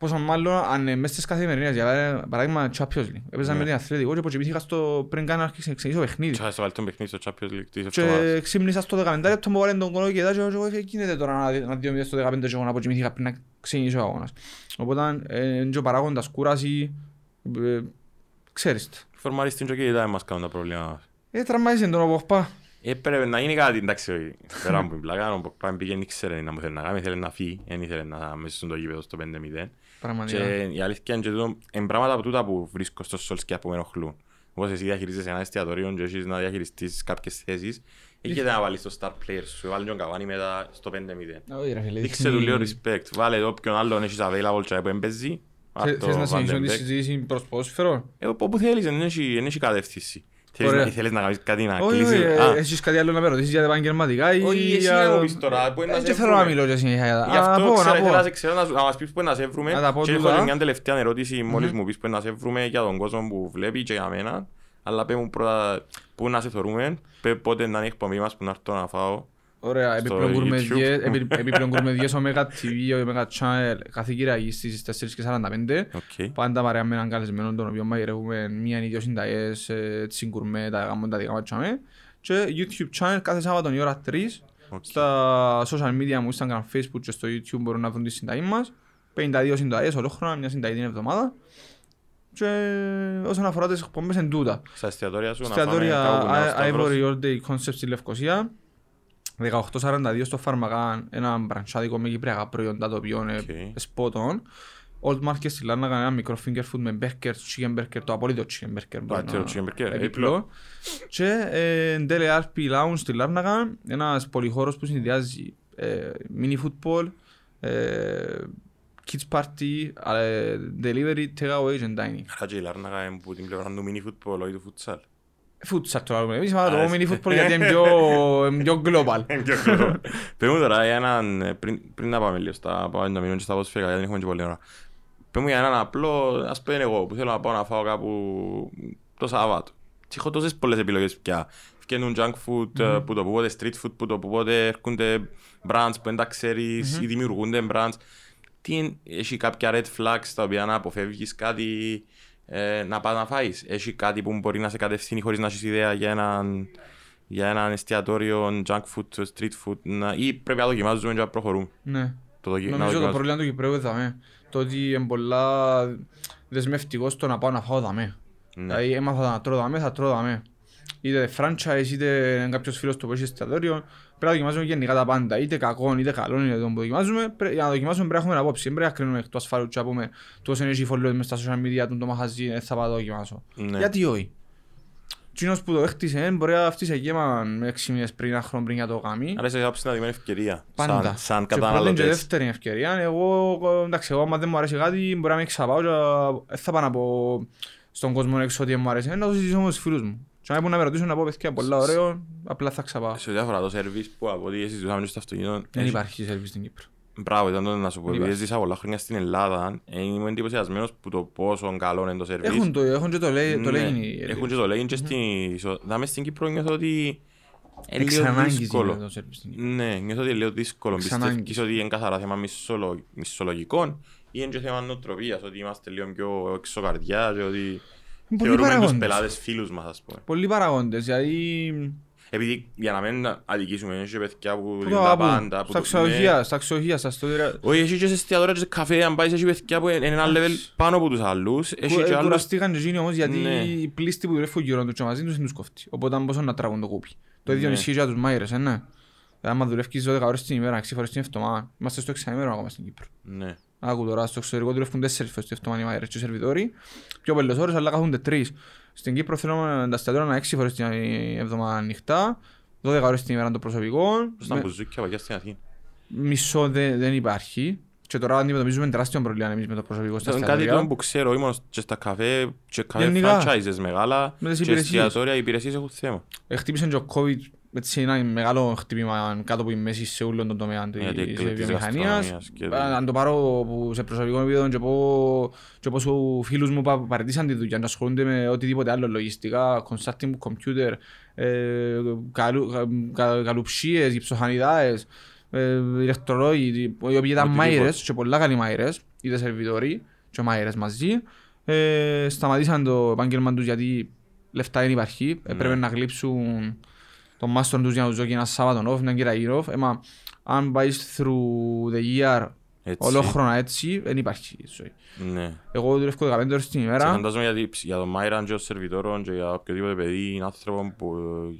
Πόσο μάλλον αν ε, μες στις καθημερινές, για παρά- παράδειγμα Champions League. Έπαιζα Ναι. με την αθλητικό και αποκοιμήθηκα στο πριν καν να αρχίσει να ξεκινήσω παιχνίδι. Και στο καλύτερο παιχνίδι στο Champions League της εβδομάδας. Και ξύπνησα στο 15 λεπτό μου βάλει τον κόλλο και δάζει εγώ «Ε, γίνεται τώρα να- να δύο μηδέν στο 15 και εγώ να αποκοιμήθηκα πριν να ξεκινήσω ο αγώνας. Οπότε ε, είναι και ο παράγοντας κούραση, ε, ξέρεις το. Φορμαριστήν και εκεί δεν μας κάνουν τα προβλήματα μας. Ε, τραυμάζεσαι τον Οποχπά. Έπρεπε να γίνει κάτι, εντάξει, όχι. πέρα από την πλάκα, ο Ποκπάν πήγαινε, ήξερε να μου θέλει να κάνει, ήθελε να φύγει, δεν ήθελε να μέσα στο γήπεδο στο 5-0. Πραγματικά. Και η αλήθεια είναι και τούτο, είναι πράγματα από τούτα που βρίσκω στο Σολσκιά που με ενοχλούν. Όπως εσύ διαχειρίζεσαι ένα εστιατόριο και έχεις να διαχειριστείς κάποιες θέσεις, έχετε να βάλεις το star player σου, βάλει τον καβάνι μετά στο 5-0. Όχι, ρε φίλε, Δείξε του λίγο δείχνει- respect, βάλε όποιον άλλον έχεις available και που εμπέζει. Θε- Θες να συνεχίσω τη συζήτηση προς ποδόσφαιρο; Ε, Όπου θέλεις, δεν έχει δεν έχει κατεύθυνση. Θέλεις Ωραία. να- Θέλεις να κάνεις κάτι να Όχι, κλείσεις; όχι, ε, Α, έχεις κάτι άλλο να με ρωτήσεις για τα επαγγελματικά ή Όχι, εσύ για- να μου πεις τώρα, που είναι να Ε, σε και θέλω να βρούμε. μιλώ και συνέχεια για τα- Γι' Α, να αυτό πω, ξέρω, να ήθελα να πω. σε ξέρω να σου- να μας πεις που είναι να σε βρούμε Να τα πω και έχω τούτα. και μια τελευταία ερώτηση μόλις μου πεις που είναι να σε βρούμε για τον κόσμο που βλέπει και για μένα αλλά πέ μου πρώτα πού να σε θωρούμε, πέ πότε να είναι η εκπομπή μας που να έρθω να φάω Ωραία, στο επιπλέον YouTube. κουρμεδιές, (laughs) επι- επιπλέον κουρμεδιές Omega TV, Omega Channel, κάθε Κυριακή στις 4.45. Οκ. Πάντα παρέα με έναν καλεσμένο τον οποίο μαγειρεύουμε μία ή δύο συνταγές, ε, έτσι γκουρμέ, τα γάμουν τα δικά μας τσάμε. Και YouTube channel κάθε Σάββατο η ώρα 3. Οκ. Στα social media μου, Instagram, Facebook και στο YouTube μπορούν να βρουν τη συνταγή μας. 52 συνταγές ολόχρονα, μια συνταγή την εβδομάδα. Και όσον αφορά τις εκπομπές εν τούτα. Στα εστιατόρια σου να Στα φάμε εστιατόρια κάπου κοντά στο I- Σταύρος. Ivory All Day Concept στη Λευκοσία. 1842 στο Φαρμακάν, ένα μπραντσάδικο με κυπριακά προϊόντα το οποίο είναι OK. spot on. Old Market στη Λάρνακα, ένα μικρό finger food με burger, chicken burger, το απόλυτο chicken burger. μπορεί Πατέρα, να- chicken burger, επιπλό. έπιπλο. Και ε, Dele RP Lounge στη Λάρνακα, ένας πολυχώρος που συνδυάζει ε, mini football, ε, kids party, ε, delivery, takeaway and dining. Άρα και η Λάρνακα είναι που την πλευρά του mini football, όχι του futsal. Futsal το λέμε. Εμείς είπαμε Α, το εσύ. mini football γιατί είναι πιο, (laughs) είναι πιο global. (laughs) Πες μου τώρα για έναν, ε, πριν, πριν να πάμε λίγο στα πάμε να μείνουμε και στα ποδοσφαιρικά, γιατί δεν έχουμε και πολλή ώρα. Πες μου για έναν απλό, ας πούμε εγώ που θέλω να πάω να φάω κάπου το Σαββάτο. Και έχω τόσες πολλές επιλογές πια. Φκένουν junk food ε, που το που πότε, street food που το που πότε, έρχονται brands που δεν τα ξέρεις ή δημιουργούνται brands. Τι είναι, έχει κάποια red flags τα οποία να αποφεύγεις κάτι ε, να πας να φάεις. Έχει κάτι που μπορεί να σε κατευθύνει χωρίς να έχεις ιδέα για έναν, για έναν εστιατόριο, junk food, street food να, ή πρέπει να δοκιμάζουμε και να προχωρούμε. Ναι. Το δοκι... να Νομίζω το δοκιμάζουμε. πρόβλημα του Κυπρέου είναι δαμέ. Το ότι είναι πολλά δεσμευτικός στο να πάω να φάω δαμέ. Ναι. Δηλαδή έμαθα να τρώω δαμέ, θα τρώω δαμέ. Είτε franchise, είτε είναι κάποιος φίλος του που έχει εστιατόριο. Πρέπει να δοκιμάζουμε γενικά τα πάντα. Είτε κακό, είτε καλό είναι το που δοκιμάζουμε. Πρέ- Για να δοκιμάζουμε πρέπει να έχουμε απόψη. Δεν πρέπει να κρίνουμε εκ του ασφάλου και να πούμε τους όσοι έχει followers μες στα social media του το μαχαζί, δεν θα πάω να το δοκιμάσω. Ναι. Γιατί όχι; Κοινός που το έχτισε μπορεί να φτύσει γέμα με έξι μήνες πριν, ένα χρόνο πριν για το κάνει. Άρα είσαι άποψη να δούμε ευκαιρία. Πάντα. Σαν, σαν Και πρώτη και καταναλωτές. δεύτερη ευκαιρία. Εγώ, εντάξει, εγώ άμα δεν μου αρέσει κάτι, μπορεί να μην ξαπάω και δεν θα πάω να πω στον κόσμο έξω ότι δεν μου αρέσει. Να το συζητήσω με τους φίλους μου. Και αν να με ρωτήσουν να πω παιδιά πολλά ωραίο, απλά θα ξαπάω. Σε ό,τι αφορά το service που από ό,τι συζητούσαμε και στο αυτοκίνητο. Δεν έχει- υπάρχει service στην Κύπρο. Μπράβο, ήταν το να σου πω. Δεν Επειδή υπάρχει. έζησα πολλά χρόνια στην Ελλάδα, ε, είμαι εντυπωσιασμένος που το πόσο καλό είναι το service. Έχουν το, έχουν και το λέει, το Ναι, λέει. Έχουν και το λέγει και στην... ισο- Δάμε στην Κύπρο νιώθω ότι είναι Εξ λίγο ανάγκης είναι δύσκολο. το service στην Κύπρο. Ναι, νιώθω ότι είναι λίγο δύσκολο. Εξ Πιστεύεις ανάγκης. ότι είναι καθαρά θέμα μισθολο- μισθολογικών ή είναι και θέμα νοοτροπίας, ότι είμαστε λίγο πιο εξωκαρδιά και ότι Πολλοί θεωρούμε τους παραγόντες. πελάτες φίλους μας, ας πούμε. Πολλοί παραγόντες, δηλαδή Επειδή για να μην αδικήσουμε, έχει και παιδιά που που δίνουν το τα αγαπούν. πάντα. που Στα το- ξενοδοχεία, στα ξενοδοχεία, στα στόδια. Όχι, έχει και σε εστιατόρια και σε καφέ, αν πάεις έχει παιδιά που είναι ένα level πάνω από τους άλλους. Έχει και άλλους... Κουραστήκαν και εκείνοι όμως γιατί Ναι. οι πλήστοι που δουλεύουν γύρω τους και μαζί τους είναι τους κόφτει. Οπότε αν πόσο να τραβούν το κούπι. Το ίδιο Ναι. ισχύει για τους μάιρες, ε, ναι. Άμα δουλεύεις 12 ώρες την ημέρα, 6 φορές την εβδομάδα, είμαστε στο εξάμηνο ακόμα στην Κύπρο. Ναι. Άκου τώρα, στο εξωτερικό δουλεύουν 4 φορές την εβδομάδα οι μάιρες και οι σερβιτόροι. Πιο πολλές ώρες, αλλά κάθονται 3. Στην Κύπρο θέλουμε τα εστιατόρια να είναι 6 φορές την εβδομάδα ανοιχτά, 12 ώρες την ημέρα το προσωπικό. Στα Με- μπουζούκια παγιά στην Αθήνα. Μισό δεν, δεν υπάρχει. Και τώρα αντιμετωπίζουμε τεράστιο πρόβλημα εμείς με το προσωπικό στα Είναι κάτι εστιατόρια. το που ξέρω, ήμουν και στα καφέ, και καφέ Γενικά. franchises μεγάλα Με τις και υπηρεσίες. εστιατόρια, οι υπηρεσίες έχουν θέμα. Χτύπησε και ο COVID έτσι ένα μεγάλο χτύπημα κάτω από η μέση σε όλον τον τομέα της Γιατί έκλειπε της βιομηχανίας. γαστρονομίας και- Α, Αν το πάρω που σε προσωπικό επίπεδο και πω, και πόσο φίλους μου που παρατήσαν τη δουλειά και ασχολούνται με οτιδήποτε άλλο, λογιστικά, consulting, computer, ε, καλου, κα, κα, καλουψίες, γυψοχανιδάες, ε, ηλεκτρολόγοι, οι οποίοι ήταν Οτιδήποτε. μάιρες και πολλά καλοί μάιρες, είτε σερβιτόροι και μάιρες μαζί, ε, σταματήσαν το επάγγελμα τους γιατί λεφτά δεν υπάρχει, Ναι. έπρεπε να γλύψουν τον μάστον τους για να τους δώσει ένα Σάββατο off, μια κυραγή off. Έμα, αν πάεις through the year Έτσι. ολόχρονα έτσι, δεν υπάρχει ζωή. Ναι. Εγώ δουλεύω 15 ώρες την Και ημέρα. φαντάζομαι γιατί για τον Μάιραν και ο Σερβιτόρων και για οποιοδήποτε παιδί ή άνθρωπο που ε,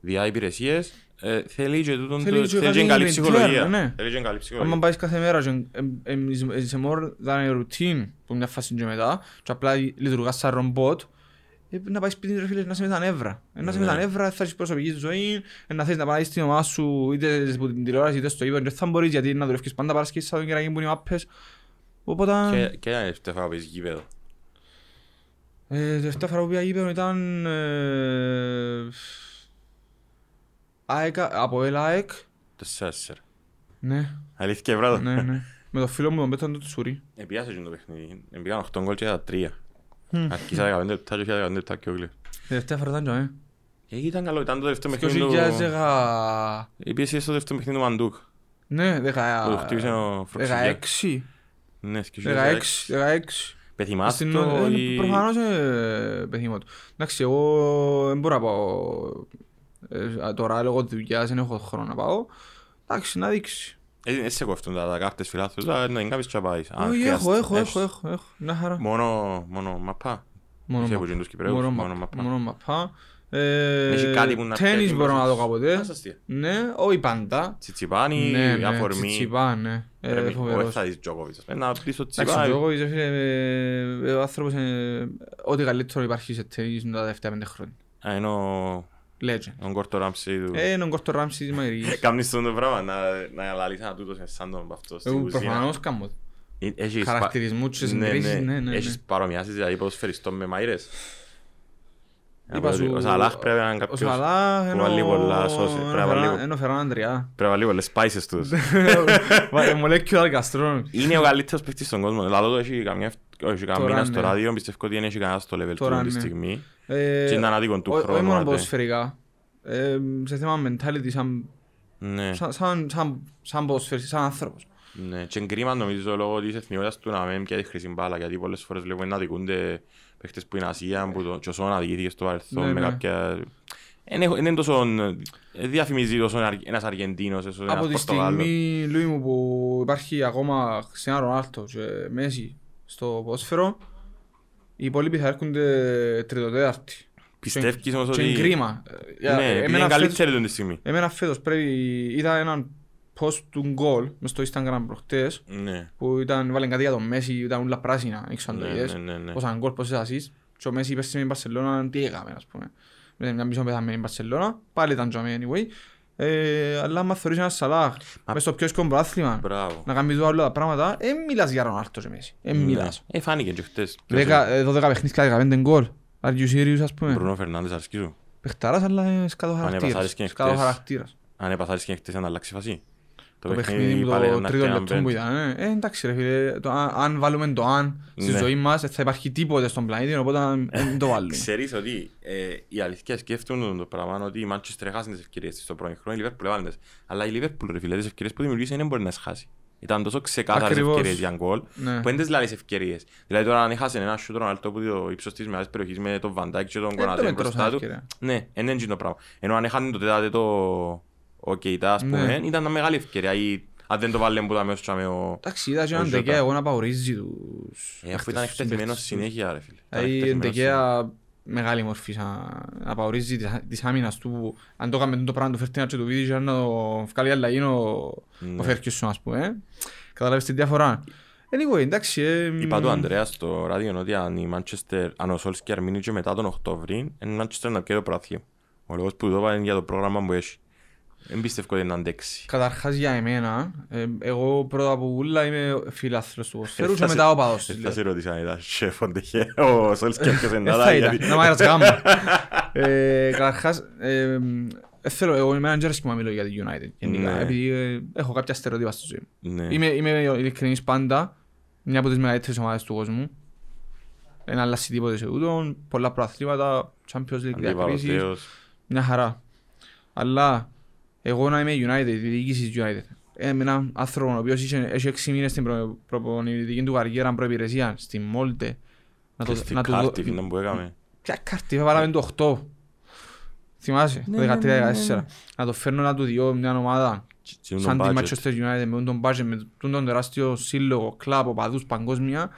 διά υπηρεσίες ε, θέλει και τούτον Θέλει το- και θέλει κάτι και καλή mental, ψυχολογία. ναι. Θέλει και καλή ψυχολογία. Αν πάεις κάθε μέρα και εμ- εμ- είσαι more than a routine που μια φάση και μετά και απλά λειτουργάς σαν ρομπότ ε, να πάει σπίτι ρε φίλε να σε με τα νεύρα. Ε, Να σε με τα Ναι. νεύρα, θα έχεις προσωπική ζωή, ε, να θέλεις να πάει στην ομάδα σου είτε από την τηλεόραση είτε στο ύπεδο και δεν θα μπορείς γιατί να δουλεύεις πάντα Παρασκευή Σαββατοκύριακο που είναι οι μάπες. Οπότε... Και- Και ένα ευτεφά που είσαι γήπεδο. Ε, τελευταία φορά που πήγα γήπεδο ήταν... Ε, ΑΕΚ, από ΕΛ ΑΕΚ. Τεσσέσσερ. Ναι, Αλήθεια βράδο. ναι, ναι. Με το φίλο μου τον Πέτρον του Τσουρί. Επιάσε και το παιχνίδι. Εμπήκαν 8 γκολ και τα 3. Μμ. Αρχίσα 15 λεπτά και έφυγα 15 λεπτά και ο Γκλέρ. Τελευταία φορά ήταν και, ε. Ε, Ήταν καλό, ήταν το δεύτερο Το παιχνίδι του... 2010... Η πίεση στο δεύτερο παιχνίδι του Μαντούκ. Ναι, Που το χτύπησε 16. ο Φροξικιά. 16. Ναι, και 16. 16. Πεθυμάς Στην- το ε, ή... Προφανώς ε, πεθύμω του. Εντάξει, εγώ δεν μπορώ να πάω ε, τώρα λόγω δουλειάς, δεν έχω χρόνο να πάω. Εντάξει, να δείξει. Ε, Δεν σε κόφτουν τα τα κάρτες φιλάθλους, αλλά να είναι κάποιος και να πάεις. Αν Όχι, έχω, χρειάζεται. έχω, Έχεις. έχω, έχω, έχω. Μια χαρά. Μόνο, μόνο μαπά. Μόνο Είσαι μαπ- από τους Κυπρέους, μόνο μόνο μαπ- μαπά. Μόνο μαπά. Ε, Έχει κάτι που να Τένις πιέζει μπορώ μπροστά να δω σου. κάποτε. Ας αστεία. Ναι, όχι πάντα. Τσιτσιπάνι, Ναι, ναι, αφορμή. τσιτσιπά, ναι. Ε, Πρέπει- φοβερός. όχι θα δεις Τζόκοβιτς, ας πούμε, να πεις το Εντάξει, ο Τσιτσιπά. Τζόκοβιτς, φίλε, ε, ο άνθρωπος είναι ό,τι καλύτερο υπάρχει σε τένις τα τελευταία πέντε χρόνια. Α, είναι ο- Legend. ο Γκόρτο Ράμψη του. Ε, είναι ο Γκόρτο Ράμψη της Μαγειρικής. Κάμνεις τον το πράγμα, να- να λαλείς ένα τούτος σαν τον αυτό στην Εγώ κουζίνα. προφανώς κάνω. Ε, έχεις πα- Χαρακτηρισμούς και Ναι, συγκρίσεις, ναι. ναι, ναι, Έχεις ναι. παρομοιάσεις δηλαδή ποδοσφαιριστών με μαΐρες. Είπα σου, Ο Σαλάχ πρέπει να είναι Ο κάποιος Σαλάχ που είναι βάλει ο- πολλά σώση. Πρέπει να βάλει λίγο- είναι ο Φεράν Αντριά. πρέπει να βάλει πολλές spices τους. (laughs) Βα- Molecular gastronomy. Είναι ο καλύτερος παίκτης στον κόσμο. Λαλό το έχει καμιά όχι κανένα Τώρα μήνα στο ναι. ράδιο, πιστεύω ότι δεν έχει κανένα στο level του Τώρα αυτή τη ναι. στιγμή. Ε, Και είναι ανάδικο του ό- χρόνου. Όχι μόνο άντε. ποδοσφαιρικά. Ε, Σε θέμα mentality, σαν- Ναι, σαν- σαν- σαν- σαν ποδοσφαιριστής, σαν άνθρωπος. ναι. Και κρίμα νομίζω λόγω της εθνικότητας του να μην πιάει τη χρυσή μπάλα, γιατί πολλές φορές βλέπουμε να δικούνται παίχτες που είναι Ασία, που το Τσοσόν αδικήθηκε στο παρελθόν Ναι, με ναι. κάποια... Δεν έχω- δεν είναι τόσο... ε, διαφημίζει τόσο ένα- ένας Αργεντίνος, όσο Από ένας τη Πορτογάλος. στιγμή, Λούι μου, που υπάρχει ακόμα Χριστιανό Ρονάλτο και Μέση στο ποδόσφαιρο, οι υπόλοιποι θα έρχονται τριτοτέταρτη. Πιστεύεις όμως Και είναι ότι... κρίμα. Ε, για- Ναι, επειδή εμένα είναι φέτος- καλύτερη τον τη στιγμή. Εμένα φέτος πρέπει, είδα έναν post του γκολ μες στο Instagram προχτές Ναι, που ήταν, βάλε κάτι για τον Μέση, ήταν όλα πράσινα, δεν ξέρω αν το ναι, είδες. ναι, ναι, ναι. Πόσα γκολ, πόσες ασίς. Και ο Μέση πέρσι με την Μπαρσελώνα, τι έκαμε, ας πούμε. Μες μια μισό πεθαμένη η Μπαρσελώνα, πάλι ήταν τζαμί anyway. Ε, αλλά άμα θεωρείς ένας Σαλάχ, μες στο πιο εύκολο πρωτάθλημα, Μπράβο. να κάνεις όλα τα πράγματα, δεν μιλάς για Ρονάλτο και Μέση. Δεν Ναι. μιλάς. Ε, φάνηκε και χτες. Δέκα- ε, 12 παιχνίδια, 15 γκολ. Are you serious, ας πούμε. Μπρουνό Φερνάντες αρέσκει σου. Παιχταράς, αλλά είναι σκάτω Αν χαρακτήρας. έπαθαρες και Σκάτω χτες. χαρακτήρας. Αν έπαθαρες και χτες να αλλάξει φασί. Το παιχνίδι που πάλι το να τρίτο έρθει λεπτό έναν που πέντε. ήταν. ε. Ε, εντάξει ρε φίλε, το αν- αν βάλουμε το αν στη Ναι. ζωή μας, δεν θα υπάρχει τίποτε στον πλανήτη, οπότε δεν το βάλουμε. Ξέρεις ότι ε, η αλήθεια σκέφτονται το πράγμα ότι η Manchester έχασε τις ευκαιρίες της στο πρώτο χρόνο, η Liverpool έβαλε τις. Αλλά η Liverpool ρε φίλε, τις ευκαιρίες που δημιουργήσε δεν μπορεί να τις χάσει. Ήταν τόσο ξεκάθαρες Ακριβώς. ευκαιρίες για γκολ, Ναι. που δεν τις λάβεις ευκαιρίες. Δηλαδή τώρα αν έχασε ένα σούτρο αλτό από το ύψος της μεγάλης περιοχής με τον Van Dijk και τον Ε, το Κονατέ μέτρο σαν μπροστά του, ευκαιρία. ναι, δεν είναι το πράγμα. Ενώ αν έχανε το τετάτε το ο Κεϊτά, ας πούμε, Ναι. ήταν μια μεγάλη ευκαιρία. Ή αν δεν το βάλε που τα μέσα τσάμε ο... Εντάξει, είδα και Ο έναν Ζώτα. Ντεκέα εγώ να παορίζει τους... Ε, αφού ήταν τους εκτεθειμένος συμπαίκτες τους. συνέχεια ρε φίλε. Ήταν Δηλαδή, εκτεθειμένος Ντεκέα μεγάλη μορφή σαν να παορίζει της- της άμυνας του που αν το έκαμε το πράγμα του φέρτει και του βίδει να το βγάλει αλλαγή ο Ναι. ο Φέρκιουσον ας πούμε. Καταλάβεις τη διαφορά. Anyway, εντάξει. ε, Είπα του Ανδρέας στο ράδιο ότι αν η Manchester, αν ο Σόλσκερ μείνει και μετά τον Οκτώβρη, είναι η Manchester να πιέρει το πρωτάθλημα. Ο λόγος που το είπα είναι για το πρόγραμμα που έχει. Δεν πιστεύω ότι να αντέξει. Καταρχάς για εμένα, ε, εγώ πρώτα απ' όλα είμαι φιλάθλος του ποδοσφαίρου και Θα σε- μετά ο παδός της. Θα σε ρωτήσω αν ήταν σεφ οντεχέ, ο Σόλσκερ και Ε, Σενάδα. θα ήταν, να μ' άρεσε γάμμα. Ε, Καταρχάς, ε, ε, θέλω, εγώ είμαι έναν τζέρσκι που μιλώ για τη United γενικά, Ναι. επειδή ε, έχω κάποια στερεότυπα στη ζωή μου. Ναι. Είμαι, είμαι ειλικρινής πάντα, μια από τις μεγαλύτερες ομάδες του κόσμου. Δεν αλλάζει τίποτε σε ούτω, πολλά προαθλήματα, Champions League Αντίπαλος διακρίσεις, Θεός. μια χαρά. Αλλά εγώ να είμαι United, η διοίκηση της United. Ε, με έναν άνθρωπο ο οποίος είχε, έχει έξι μήνες στην προ- προπονητική του καριέρα προϋπηρεσία στη Μόλτε. Να Και το, στην να του δω- Κάρτιφ είναι που έκαμε; Ποια κάρτη, θα βάλαμε το 8. Θυμάσαι, Ναι, το ναι, ναι, 13-14. ναι. Να το φέρνω να του διώ μια ομάδα. Τι είναι Σαν το τη budget. Manchester United με τον budget, με τον τον τεράστιο σύλλογο, κλαμπ, οπαδούς παγκόσμια.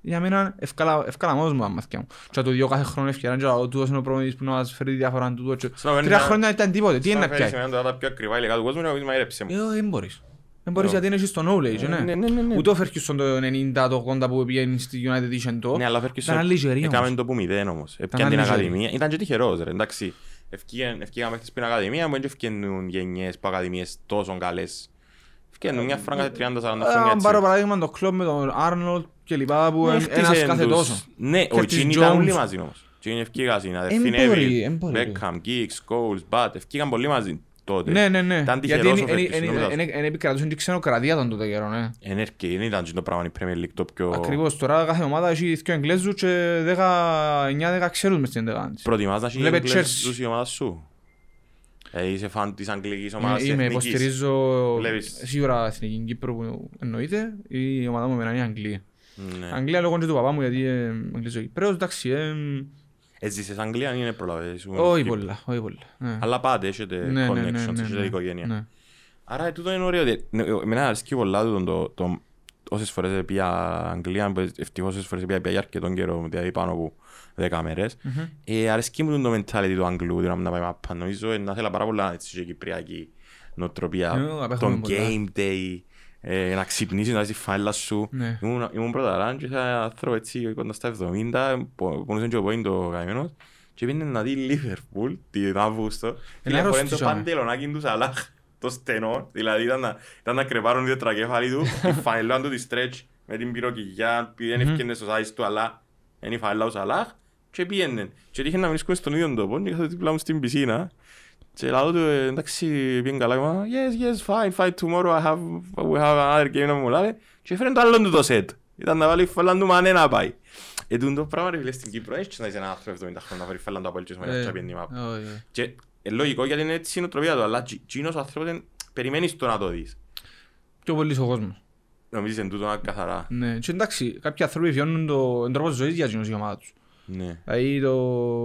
Για μένα ευκάλα, ευκάλα μόνος μου τα μάθηκια μου. Και να του διώ κάθε χρόνο ευκαιρία και να τούτος είναι ο προπονητής που να μας φέρει τη διαφορά του. και- Σαν να φέρνει Τρία ένα- χρόνια ήταν τίποτε, τι είναι να σαν να φέρεις πιάει. εμένα τώρα τα πιο ακριβά υλικά του κόσμου, να πεις μαϊρέψε μου. Ε, Δεν μπορείς. Δεν μπορείς Ναι. γιατί είναι στο knowledge, Ναι, ναι. ναι, ναι, ναι. Ούτε ο Ferguson το 90, το 80 που πήγαινε στη United είχε το. Ναι, αλλά ο Ήταν Ferguson άλλη γερή έκαμε όμως. το που μηδέν όμως. Έπιαν άλλη την γερή. ακαδημία. Ήταν και τυχερός ρε, εντάξει. Ευκήγαν ευκήγαν μέχρι στην ακαδημία, μου δεν ευκαινούν γενιές που ακαδημίες τόσο καλές. Ευκαινούν μια φορά κάθε 30-40 χρόνια Αν έτσι. πάρω παράδειγμα το κλόπ με τον Άρνολτ και λοιπά που Ναι, είναι ένας χτίσεν κάθε τους. τόσο. Ναι, ο Curtis Τζιν ήταν Jones. όλοι μαζί όμως. Τζιν ευκήγαν, αδερφή Εν μπορεί, εν Νέβιλ, μπορεί. Μπέκχαμ, Γκίξ, Κόουλς, Μπάτ, ευκήγαν πολύ μαζί. τότε. Ναι, ναι, ναι. Ήταν Γιατί τυχερός εν- ο εν- Ferguson, εν- νομίζω. εν- εν επικρατούσε και ξενοκρατία τον τότε καιρό, ναι. Εν έρχεται, δεν ήταν το πράγμα η Premier League το πιο... Ακριβώς, τώρα κάθε ομάδα έχει δύο Εγγλέζους και 9-10 ξέρουν μες στην εντεγάνη της. Προτιμάς να έχει Βλέπε Εγγλέζους Chelsea. η ομάδα σου; Ε, είσαι φαν της αγγλικής ομάδας της Είμαι, εθνικής. υποστηρίζω Βλέπεις. σίγουρα εθνική Κύπρο που εννοείται, η ομάδα μου εμένα είναι η Αγγλία. Ναι. Αγγλία λόγω και του παπά μου γιατί είναι Αγγλίζο Κυπρέος, εντάξει, ε, Έζησες Αγγλία ή είναι προλαβές σου. όχι Κύπρο. πολλά, όχι πολλά. ναι. Αλλά πάτε, έχετε Ναι, ναι, ναι, connections, ναι, έχετε ναι, οικογένεια. ναι. Άρα τούτο είναι ωραίο. ότι- ναι, Εμένα αρέσκει πολλά τούτο το, το, όσες φορές πήγα Αγγλία, που ευτυχώς όσες φορές πήγα για αρκετόν καιρό, δηλαδή πάνω από δέκα μέρες. Μμμ. Ε, αρέσκει μου το mentality του Αγγλού, δηλαδή να πάει μάπα. Νομίζω ε, να θέλω πάρα πολλά έτσι και κυπριακή νοοτροπία. Ναι, απέχουμε Τον πολλά. game day, ε, να ξυπνήσεις, να δεις τη φάιλα σου. Ναι. Ήμουν, ήμουν πρώτα ράν και είχα άνθρωπο έτσι κοντά στα 70, πο- πονούσε και ο πόην το καημένος και πήγαινε να δει Λίβερπουλ την Αύγουστο. Και Ένα φορέν το αρρώστησαμε. παντελονάκι τους Σαλάχ, (laughs) το στενό, δηλαδή ήταν να, ήταν να κρεπάρουν δύο τρακέφαλοι του, (laughs) η φαιλά του τη stretch με την πυροκυγιά, πήγαινε ευκαινε στο size του, αλλά είναι η φαιλά ο Σαλάχ και πήγαινε. Και τύχε να βρίσκομαι στον ίδιο τόπο και κάθεται δίπλα μου στην πισίνα και λάδω του, ε, εντάξει, πήγαινε καλά, είπα, yes, yes, fine, fine, tomorrow I have, we have another game να μου λάβει και έφερε το άλλο του το set. Ήταν να βάλει φαλάν του μανέ να πάει. Ε, τούτο το πράγμα ρε φίλε στην Κύπρο, έχεις να είσαι ένα άνθρωπο 70 χρόνια να φέρει φαλάν του από έλτσιος με Ε, να πιένει μάπα. όχι, όχι. Και είναι λογικό γιατί είναι έτσι η νοοτροπία του, αλλά εκείνος ο άνθρωπος δεν- περιμένεις το να το δεις. Πιο πολύς ο κόσμος. Νομίζεις εν τούτο να καθαρά. Ναι, και εντάξει, κάποιοι άνθρωποι βιώνουν το- τον τρόπος ζωής για εκείνους η ομάδα τους. Ναι. Δηλαδή το,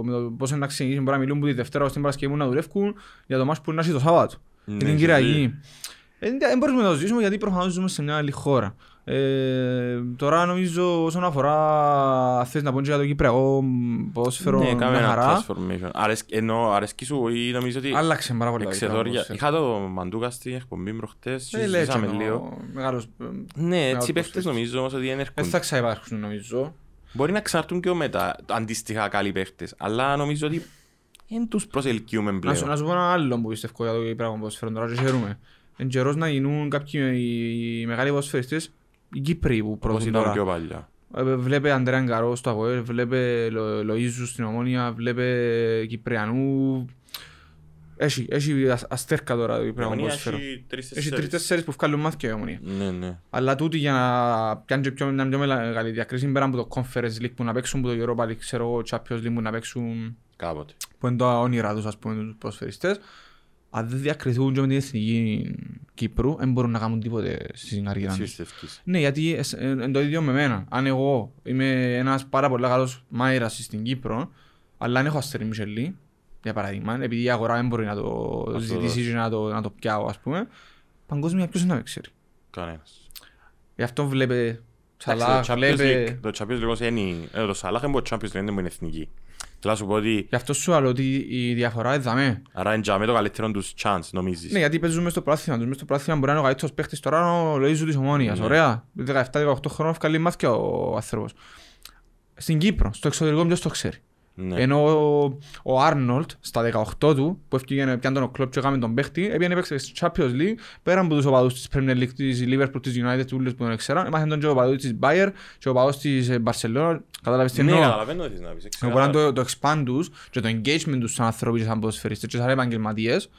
με το πώς είναι να ξεκινήσει μπορεί να μιλούν που τη Δευτέρα ως την Παρασκευή που να δουλεύουν για το μάτς που είναι να έχει το Σάββατο. Ναι, Και την σωστή. Κυριακή. Ε, Δεν δεν μπορούμε να το ζήσουμε γιατί προφανώς ζούμε σε μια άλλη χώρα. Ε, τώρα νομίζω όσον αφορά θες να πω και για το Κυπριακό ποδόσφαιρο Ναι, κάμε μια ένα χαρά. transformation. Αρέσκ- Ενώ αρέσκει σου ή νομίζω ότι Άλλαξε πάρα πολλά. το εξεδόρια. ποδόσφαιρο. Είχα το Μαντούκα στην εκπομπή προχτές, Ε, λέει συζητήσαμε και λίγο. ο μεγάλος, ε, Ναι, έτσι μεγάλος οι παίχτες ποδοσφαιριστής. νομίζω όμως ότι δεν Δεν έρχονται. θα ξαυπάρχουν νομίζω. Μπορεί να ξανάρθουν και μετά αντίστοιχα καλοί παίχτες, αλλά νομίζω ότι δεν τους προσελκύουμε Να σου, πλέον. να σου πω ένα άλλο που πιστεύω για το Κυπριακό ποδόσφαιρο τώρα και χαίρομαι. Είναι καιρός να γίνουν κάποιοι οι μεγάλοι ποδοσφαιριστές οι Κύπροι που Όπως προωθούν ήταν τώρα. πιο παλιά. Ε, Βλέπε Αντρέα Γκαρό στο Αβοέλ, βλέπε Λο- Λοΐζου στην Ομόνια, βλέπε Κυπριανού. Έχει, έχει ας- αστέρκα τώρα το Η Κυπριακό Ομονία ποδόσφαιρο. έχει τρεις Έχει τέσσερις. τρεις-τέσσερις που βγάλουν μάθηκια η Ομόνια. Ναι, ναι. Αλλά τούτοι για να πιάνουν και πιο, μια πιο μεγάλη διακρίση πέρα από το Conference League που να παίξουν, που το Europa League, ξέρω εγώ, Champions League που να παίξουν Κάποτε. που είναι τα όνειρά τους, ας πούμε, τους ποδοσφαιριστές. Αν δεν διακριθούν και με την εθνική Κύπρου, δεν μπορούν να κάνουν τίποτε στην καριέρα Εσύ τους. πιστεύεις. Ναι, γιατί εσ- ε, είναι το ίδιο με μένα. Αν εγώ είμαι ένας πάρα πολύ καλός μάειρας στην Κύπρο, αλλά αν έχω αστέρι Μισελή, για παράδειγμα, επειδή η αγορά δεν μπορεί να το το ζητήσει δώσει. και να το, να το πιάω, ας πούμε, παγκόσμια ποιος να με ξέρει; Κανένας. Γι' αυτό βλέπε Σαλάχ, Εντάξει, το Champions βλέπε... League- Το Champions League όμως είναι... ε, Το Σαλάχ είναι από το Champions League, δεν είναι εθνική. Θέλω να σου πω ότι Γι' αυτό σου λέω ότι η διαφορά είναι δαμέ. άρα είναι για μέ το καλύτερο τους chance, νομίζεις. Ναι, γιατί παίζουμε στο πράθυμα τους. Μες στο πράθυμα μπορεί να είναι ο καλύτερος παίχτης τώρα ο Λοΐζου της Ομόνιας. Ναι. Ωραία. 17-18 χρόνων βγάλει μάθηκια ο άνθρωπος. Στην Κύπρο, στο εξωτερικό ποιος το ξέρει; Ναι. Ενώ ο- ο Άρνολτ στα 18 του, που έφυγε πιάνε τον κλόπ και έκαμε τον παίχτη, έπιανε παίξει στη Champions League, πέραν από τους οπαδούς της Premier League, της Liverpool, της United, του ούλες που δεν ξέραν, έμαθαν τον και ο οπαδούς της Bayer και ο οπαδούς της ε, Barcelona, κατάλαβες τι Ναι, εννοώ; καταλαβαίνω τι θες να πεις. Μπορεί να είναι το, το expand τους και το engagement τους σαν ανθρώποι και σαν ποδοσφαιριστές και σαν επαγγελματίες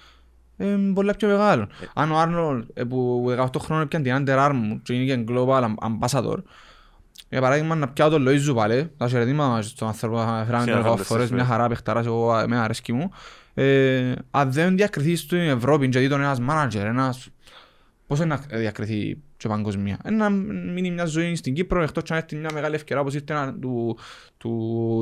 ε, πολύ πιο μεγάλο. Αν ο Άρνολ ε, που 18 χρόνια πιάνε την Under Armour και είναι και global ambassador για παράδειγμα να πιάω τον Λοΐζου πάλι, τα χαιρετήματα μας στον άνθρωπο θα φέραμε τον Συνεργάτες εγώ φορές, της μια χαρά παιχταράς, εγώ με αρέσκει μου. Ε, αν δεν διακριθεί στην Ευρώπη και δει τον ένας manager, ένας... Πώς είναι να διακριθεί και παγκοσμία; Ε, Να μείνει μια ζωή στην Κύπρο εκτός και να έρθει μια μεγάλη ευκαιρία όπως ήρθε ένα του, του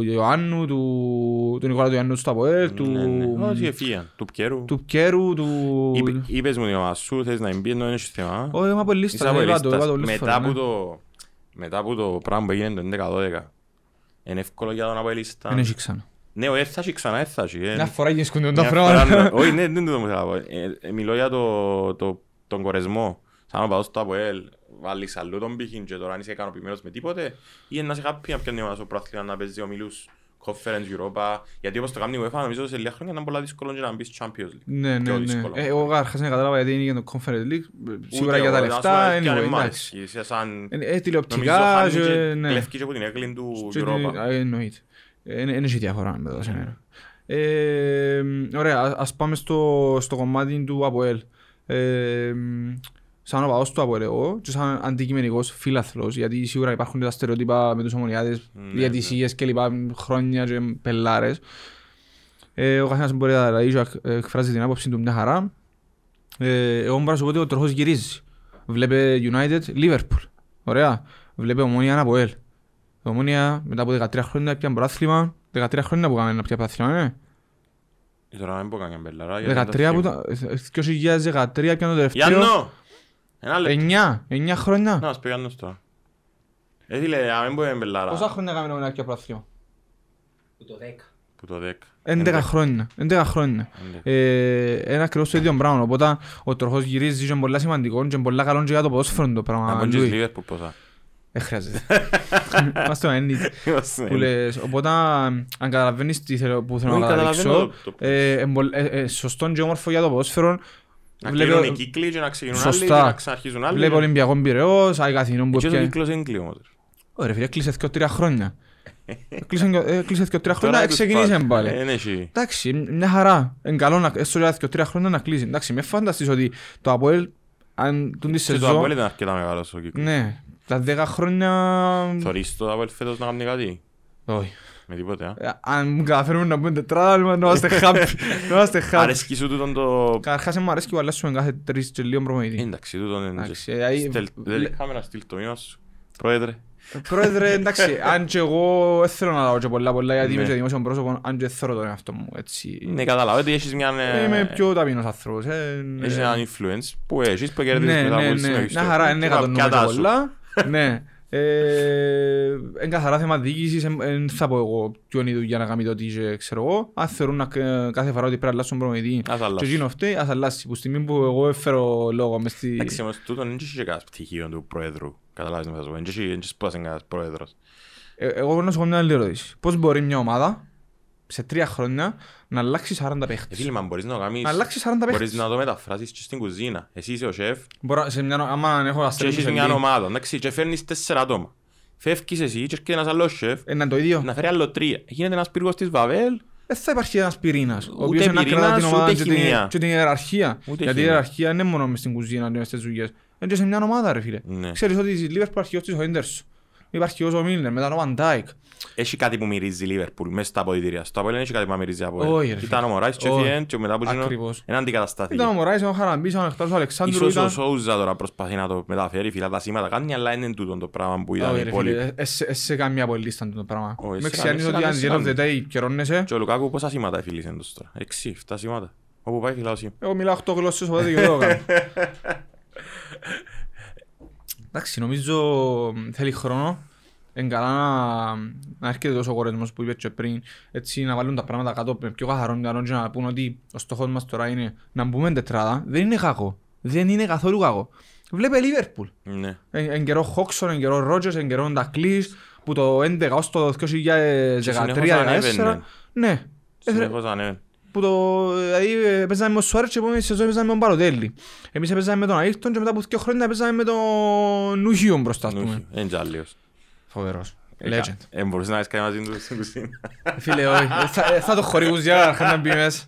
Ιωάννου, του, του Νικόλα του Ιωάννου στο Αποέλ, του, Ναι, ναι. Όχι, εφύγαν. Του Πκέρου. του Πκέρου, του... Είπε- Είπες μου την ομάδα σου, θες να μπει, ενώ δεν έχεις θέμα. Όχι, είμαι από Είσαι λίστα, από δεν είπα το, λίστας. είπα το όλες τις Μετά φορές, που ναι. το- Μετά από το πράγμα που έγινε το 11-12, είναι εύκολο για τον Αποελίστα. Δεν έχει ξανά. Ναι, ο έφτασε ξανά, έφτασε. ε. Μια φορά γίνονται Μια τα φορά, πράγματα. (laughs) Όχι, ναι, δεν το μου θέλω να πω. Ε, ε, Μιλώ για το- το- τον κορεσμό. Σαν να πάω στο ΑΠΟΕΛ, βάλεις αλλού τον πύχη και τώρα αν είσαι ικανοποιημένος με τίποτε ή να είσαι happy να πιάνει η ομάδα στο πρόθυμα να παίζει ομίλους Conference Europa γιατί όπως το κάνει η UEFA νομίζω σε λίγα χρόνια είναι πολλά δύσκολο και να μπεις Champions League. Ναι, ναι, Πιο ναι. δύσκολο. Ε, Εγώ καταρχάς δεν κατάλαβα γιατί είναι και το Conference League. Σίγουρα Ούτε για τα εγώ, να σου λεφτά, πω, και αν anyway, μ' εντάξει. αρέσει. Είσαι σαν... Ε, ε, Νομίζω τηλεοπτικά χάνει και... και ναι. κλέφκει και από την έγκλη του Και Europa. την- ε, Εννοείται. Ε, Δεν έχει διαφορά με το σε μένα. Ε, ωραία, α- ας πάμε στο, στο κομμάτι του ΑΠΟΕΛ. Ε, σαν οπαδός του ΑΠΟΕΛ εγώ και σαν αντικειμενικός φίλαθλος, γιατί σίγουρα υπάρχουν τα στερεότυπα με τους ομονιάδες, Ναι, διατησίες και λοιπά, χρόνια και πελάρες. Ε, ο καθένας μπορεί να λέει, και να εκφράζει την άποψη του μια χαρά. Ε, εγώ μπορώ να σου πω ότι ο τροχός γυρίζει. Βλέπε United, Liverpool. Ωραία. Βλέπε Ομόνια ΑΠΟΕΛ. Η Ομόνια μετά από 13 χρόνια πια πρωτάθλημα. 13 χρόνια που κάνουμε να πια πρωτάθλημα, ναι. Ε, Τώρα δεν μπορώ να κάνω μπελαρά. γιατί 13 δεν που τα τα... 2013 πια το θυμούμαι. τελευταίο. Γιάννο! Ένα λεπτό. 9, 9 χρόνια. Να, μας πει Γιάννος τώρα. Ε, φίλε, αν δεν μπορεί μπελαρά. Πόσα χρόνια κάνουμε να πια πρωτάθλημα. Που το 10. Που το 10. 11 χρόνια. 11 χρόνια. Ε, ένα ακριβώς το ίδιο πράγμα. Οπότε ο τροχός γυρίζει και είναι πολλά σημαντικός και είναι πολλά καλό και για το ποδόσφαιρο το Να πράγμα. πω και Λούι. στη Liverpool πόσα. Ε, χρειάζεται. (laughs) Είμαστε ο έννητ. Είμαστε, Που λες, οπότε αν καταλαβαίνεις τι θέλω, που θέλω Όχι, να καταλαβαίνω καταλήξω, το- το- ε, ε, μπολ- ε, ε, σωστό και όμορφο για το ποδόσφαιρο. Να Βλέπω- κλείνουν οι κύκλοι και να ξεκινούν άλλοι και Σωστά. να ξαναρχίζουν άλλοι. Βλέπω Ολυμπιακό Πειραιώς, Άγι Καθηνών που Και ο έπιανε. κύκλος είναι κλείω όμως. Ωραία φίλε, κλείσες και τρία χρόνια. Κλείσες και- ε, Κλείσες και τρία χρόνια, Τώρα τους ξεκινήσε πάλι. πάλι. Ε, ναι, εσύ. Εντάξει, μια χαρά. Είναι καλό να έστω για και τρία χρόνια να κλείσει. Εντάξει, με φανταστείς ότι το ΑΠΟΕΛ, αν τούν τη Και το σεζόν, Αποέλ ήταν αρκετά μεγάλος ο κύκλος. ναι, τα δέκα χρόνια... Θωρείς το Αποέλ φέτος να κάνει κάτι; Όχι. Με τίποτε, α. Ε, Αν καταφέρουμε να πούμε τετράδα, να είμαστε happy. (laughs) Να είμαστε happy. Αρέσκει σου τούτον το... Καταρχάς μου αρέσει που αλλάσουμε κάθε τρεις και λίγο προπονητή. Εντάξει, τούτον είναι... Εντάξει, ε, αεί- Στελ- Δεν λε- είχαμε να στείλει το μήνα σου. Πρόεδρε. Πρόεδρε, εντάξει, (laughs) αν και εγώ δεν θέλω να λάβω και πολλά πολλά γιατί είμαι Ναι. και δημόσιο πρόσωπο, αν και θέλω τον εαυτό μου, έτσι. Ναι, καταλάβω ότι έχεις μια... ε, Είμαι πιο ταπεινός άνθρωπος. ε, ναι. Έχεις έναν influence που έχεις που κερδίζεις Ναι, μετά ναι, από ναι. συνέχιση. Μια χαρά, είναι κατανοούμε και Πιάτα σου. πολλά. Ναι. (laughs) Ε, Εν καθαρά θέμα διοίκησης, δεν θα πω εγώ ποιο είναι η δουλειά να κάνει το τι και ξέρω εγώ. Αν θεωρούν να- κάθε φορά ότι πρέπει να αλλάσουν προμηθή Ας και αλλάξει. εκείνο φταίει, ας αλλάσει. Που στιγμή που εγώ έφερω λόγο μες στη... Εντάξει, όμως τούτον δεν έχει κανένας πτυχίο του πρόεδρου. Καταλάβεις με θα σου πω. Δεν έχει- δεν έχεις σπάσει κανένας πρόεδρος. Ε, Εγώ μπορώ να σου πω μια άλλη ερώτηση. Πώς μπορεί μια ομάδα σε τρία χρόνια να αλλάξει 40 Ε, παίχτες. Φίλε, μα μπορείς να το κάνεις... Να αλλάξει 40 Μπορείς παίχτες. να το μεταφράσεις και στην κουζίνα. Εσύ είσαι ο σεφ Μπορώ, σε μια, άμα έχω και αστρέψει έχεις μια ομάδα. Εντάξει, και φέρνεις τέσσερα άτομα. Φεύγεις εσύ και έρχεται ένας άλλος σεφ Είναι το ίδιο. να φέρει άλλο τρία. Γίνεται ένας πύργος της Βαβέλ Δεν θα υπάρχει ένας πυρήνας. Ο Ούτε οποίος είναι να κρατά πυρήνας, την ομάδα ούτε και την- χημεία. και την ιεραρχία. Ούτε Γιατί η χημεία. ιεραρχία δεν είναι μόνο μες στην κουζίνα και μες στις δουλειές. Είναι και σε μια ομάδα ρε φίλε. Ναι. Ξέρεις ότι στη Liverpool αρχηγός της ο Έντερσον. Υπάρχει ο Μίλνερ, μετά ο Van Dijk. Έχει κάτι που μυρίζει η Λίβερπουλ μέσα στα αποδητήρια. Στο Αποέλ δεν έχει κάτι που μυρίζει από Όχι, ρε Ήταν φίλε. ο Μωράης και Όχι. φύγεν και μετά από εκείνο Ακριβώς. ένα αντικαταστάθηκε. Ήταν ο Μωράης, ο Χαραμπής, ο Ανεκτάρος, ο Αλεξάνδρου. Ίσως ο ήταν- Σόουζα τώρα προσπαθεί να το μεταφέρει, φυλά τα σήματα κάνει, αλλά είναι τούτο το πράγμα που ήταν Όχι, η ρε πόλη. φίλε, ε, σε- ε, σε καμία πολύ λίστα το πράγμα. Όχι, Με σε ξιάνεις καμία- ότι σε αν the end of καμία- the day καιρώνεσαι. Και ο Λουκάκου πόσα σήματα έφυλησε εντός τώρα; Έξι, εφτά σήματα. Όπου πάει φυλάω σήματα. Εγώ μιλάω 8 γλώσσες, οπότε και εγώ το κάνω. (laughs) Εντάξει, νομίζω θέλει χρόνο. Είναι καλά να, να έρχεται τόσο ο κορεσμός που είπε και πριν, έτσι να βάλουν τα πράγματα κάτω με πιο καθαρό μυαλό και να πούν ότι ο στόχος μας τώρα είναι να μπούμε τετράδα. Δεν είναι κακό. Δεν είναι καθόλου κακό. Βλέπε Λίβερπουλ. Ναι. Εν, εν καιρό Χόξον, εν καιρό Ρότζερς, εν καιρό Ντακλής, που το 11 ως το 2013-2014. ανέβαινε. Ναι. Ε, Συνεχώς ανέβαινε. που το, δηλαδή ε, παίζαμε με τον Σουάρες και επόμενη σεζόν παίζαμε με τον Παροτέλη. Εμείς παίζαμε με τον Αΐρτον και μετά από δύο χρόνια παίζαμε με τον Νουχίον μπροστά, ας πούμε. Νούχι. Είναι και άλλος. Φοβερός. Ε, Legend. Ε, μπορείς να έχεις κάνει μαζί του στην κουζίνα. Φίλε, όχι. Ε, θα- ε, Θα το χορηγούς για αρχά να μπει μέσα.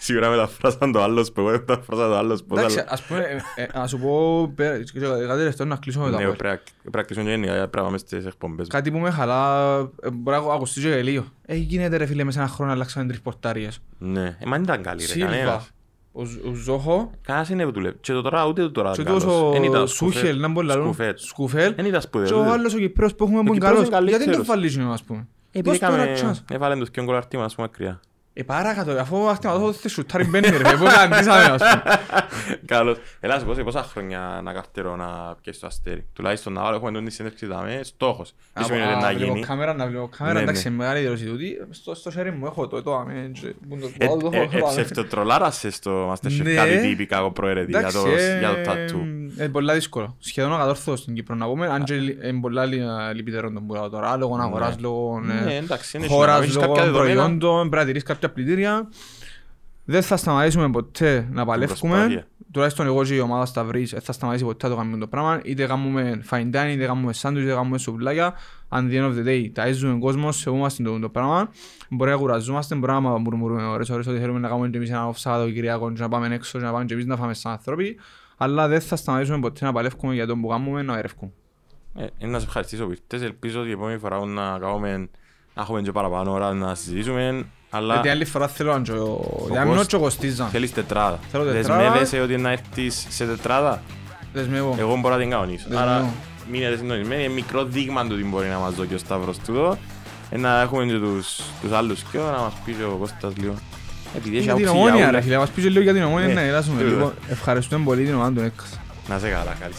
Σίγουρα μεταφράσαν το άλλος που εγώ μεταφράσα το άλλος που Εντάξει, ας πούμε, ε, ε, να σου πω, πέρα- κάτι τελευταίο να κλείσω με το Ναι, Αποέλ. πρέπει να- πρέπει να κλείσουν γενικά, πρέπει να πάμε στις εκπομπές. Κάτι που με χαλά, ε, μπορεί να ακουστεί και λίγο. Ε, γίνεται ρε φίλε, μέσα σε ένα χρόνο αλλάξαμε τρεις πορτάριες. Ναι, ε, μα δεν ήταν καλή ρε, Σίλβα, κανένας. Ο Ζ- ο Ζόχο Κανένας είναι που του λέει. Και το τώρα ούτε το τώρα και ήταν καλός. τόσο Εν ήταν Σούχελ, να μπορεί να λαλούν, Σκουφέτ. Σκουφέλ Εν ήταν σπουδαίος. και ο ούτε. άλλος ο Κυπρέος που έχουμε που είναι Κυπρέος καλός. είναι Γιατί δεν το καλύτερος. βάλεις ας πούμε. Επειδή Δώσ' του ένα έκαμε- chance. έβαλε τους πιο γκολαρτήμα, ας πούμε, μακριά. Ε, παρακάτω, αφού αχτήμα το σουτάρει μπαίνει ρε, πού καντήσαμε ας πούμε. (laughs) Καλώς. Έλα, σου πω σε πόσα χρόνια να καρτερώ να πιέσει το αστέρι. Τουλάχιστον να βάλω, έχουμε τον συνέντευξη δάμε, στόχος. Τι σημαίνει ότι Α, να βλέπω γίνει. κάμερα, να βλέπω κάμερα, Ναι, εντάξει, ναι. μεγάλη δήλωση τούτη. Στο- Στο χέρι μου έχω το, το αμέ, και- που το- Ε, το- το- ε, το- ε, το- ψευτοτρολάρασες στο Masterchef Ναι. κάτι τύπικα ο πρόεδρε για Εντάξει, το ε, για το tattoo. Είναι πολλά δύσκολο. Σχεδόν ακατόρθωτο στην Κύπρο να πούμε, αν και λι- είναι πολλά λι- λυπητερό τον πουλάω τώρα, λόγω αγοράς, λόγω Ναι, ε, εντάξει, είναι χώρας, έχεις λόγω κάποια δεδομένα; προϊόντων, πρέπει να τηρείς κάποια πλητήρια. Δεν θα σταματήσουμε ποτέ να παλεύουμε. προσπάθεια. Τουλάχιστον εγώ και η ομάδα Σταυρής δεν θα σταματήσει ποτέ να το κάνουμε το πράγμα. Είτε κάνουμε fine dining, είτε κάνουμε σάντουιτς, είτε κάνουμε σουβλάκια. Αν the end of the day ταΐζουμε κόσμος, σεβούμαστε το, το πράγμα. Μπορεί να κουραζόμαστε, μπορεί να μουρμουρούμε ώρες ώρες ότι θέλουμε να κάνουμε και εμείς ένα off Σαββατοκυριακό και να πάμε έξω και να πάμε και εμείς να φάμε σαν άνθρωποι. Αλλά δεν θα σταματήσουμε ποτέ να παλεύουμε για τον που κάνουμε να ερεύκουμε. Ε, ε, να σε ευχαριστήσω που ήρθες. Ελπίζω ότι η επόμενη φορά να κάνουμε να έχουμε και παραπάνω ώρα να συζητήσουμε. Αλλά Γιατί άλλη φορά θέλω να τζο... Ο Για να μην Κώσ- και ο Κωστίζα. θέλεις τετράδα. Θέλω τετράδα. Δεσμεύεσαι ότι να έρθεις σε τετράδα; Δεσμεύω. Εγώ μπορώ να την κανονίσω. Δεσμεύω. Άρα μείνετε συντονισμένοι. Είναι μικρό δείγμα του τι μπορεί να μας δώσει ο Σταύρος τούτο. Ε, να έχουμε και τους, τους άλλους και να μας πει και ο Κώστας λίγο. Επειδή έχει την ομόνια ρε φίλε, μας πεις λίγο για την ομόνια να γελάσουμε λίγο. Λοιπόν, ευχαριστούμε πολύ την ομάδα του Νέκας. Να σε καλά, καλή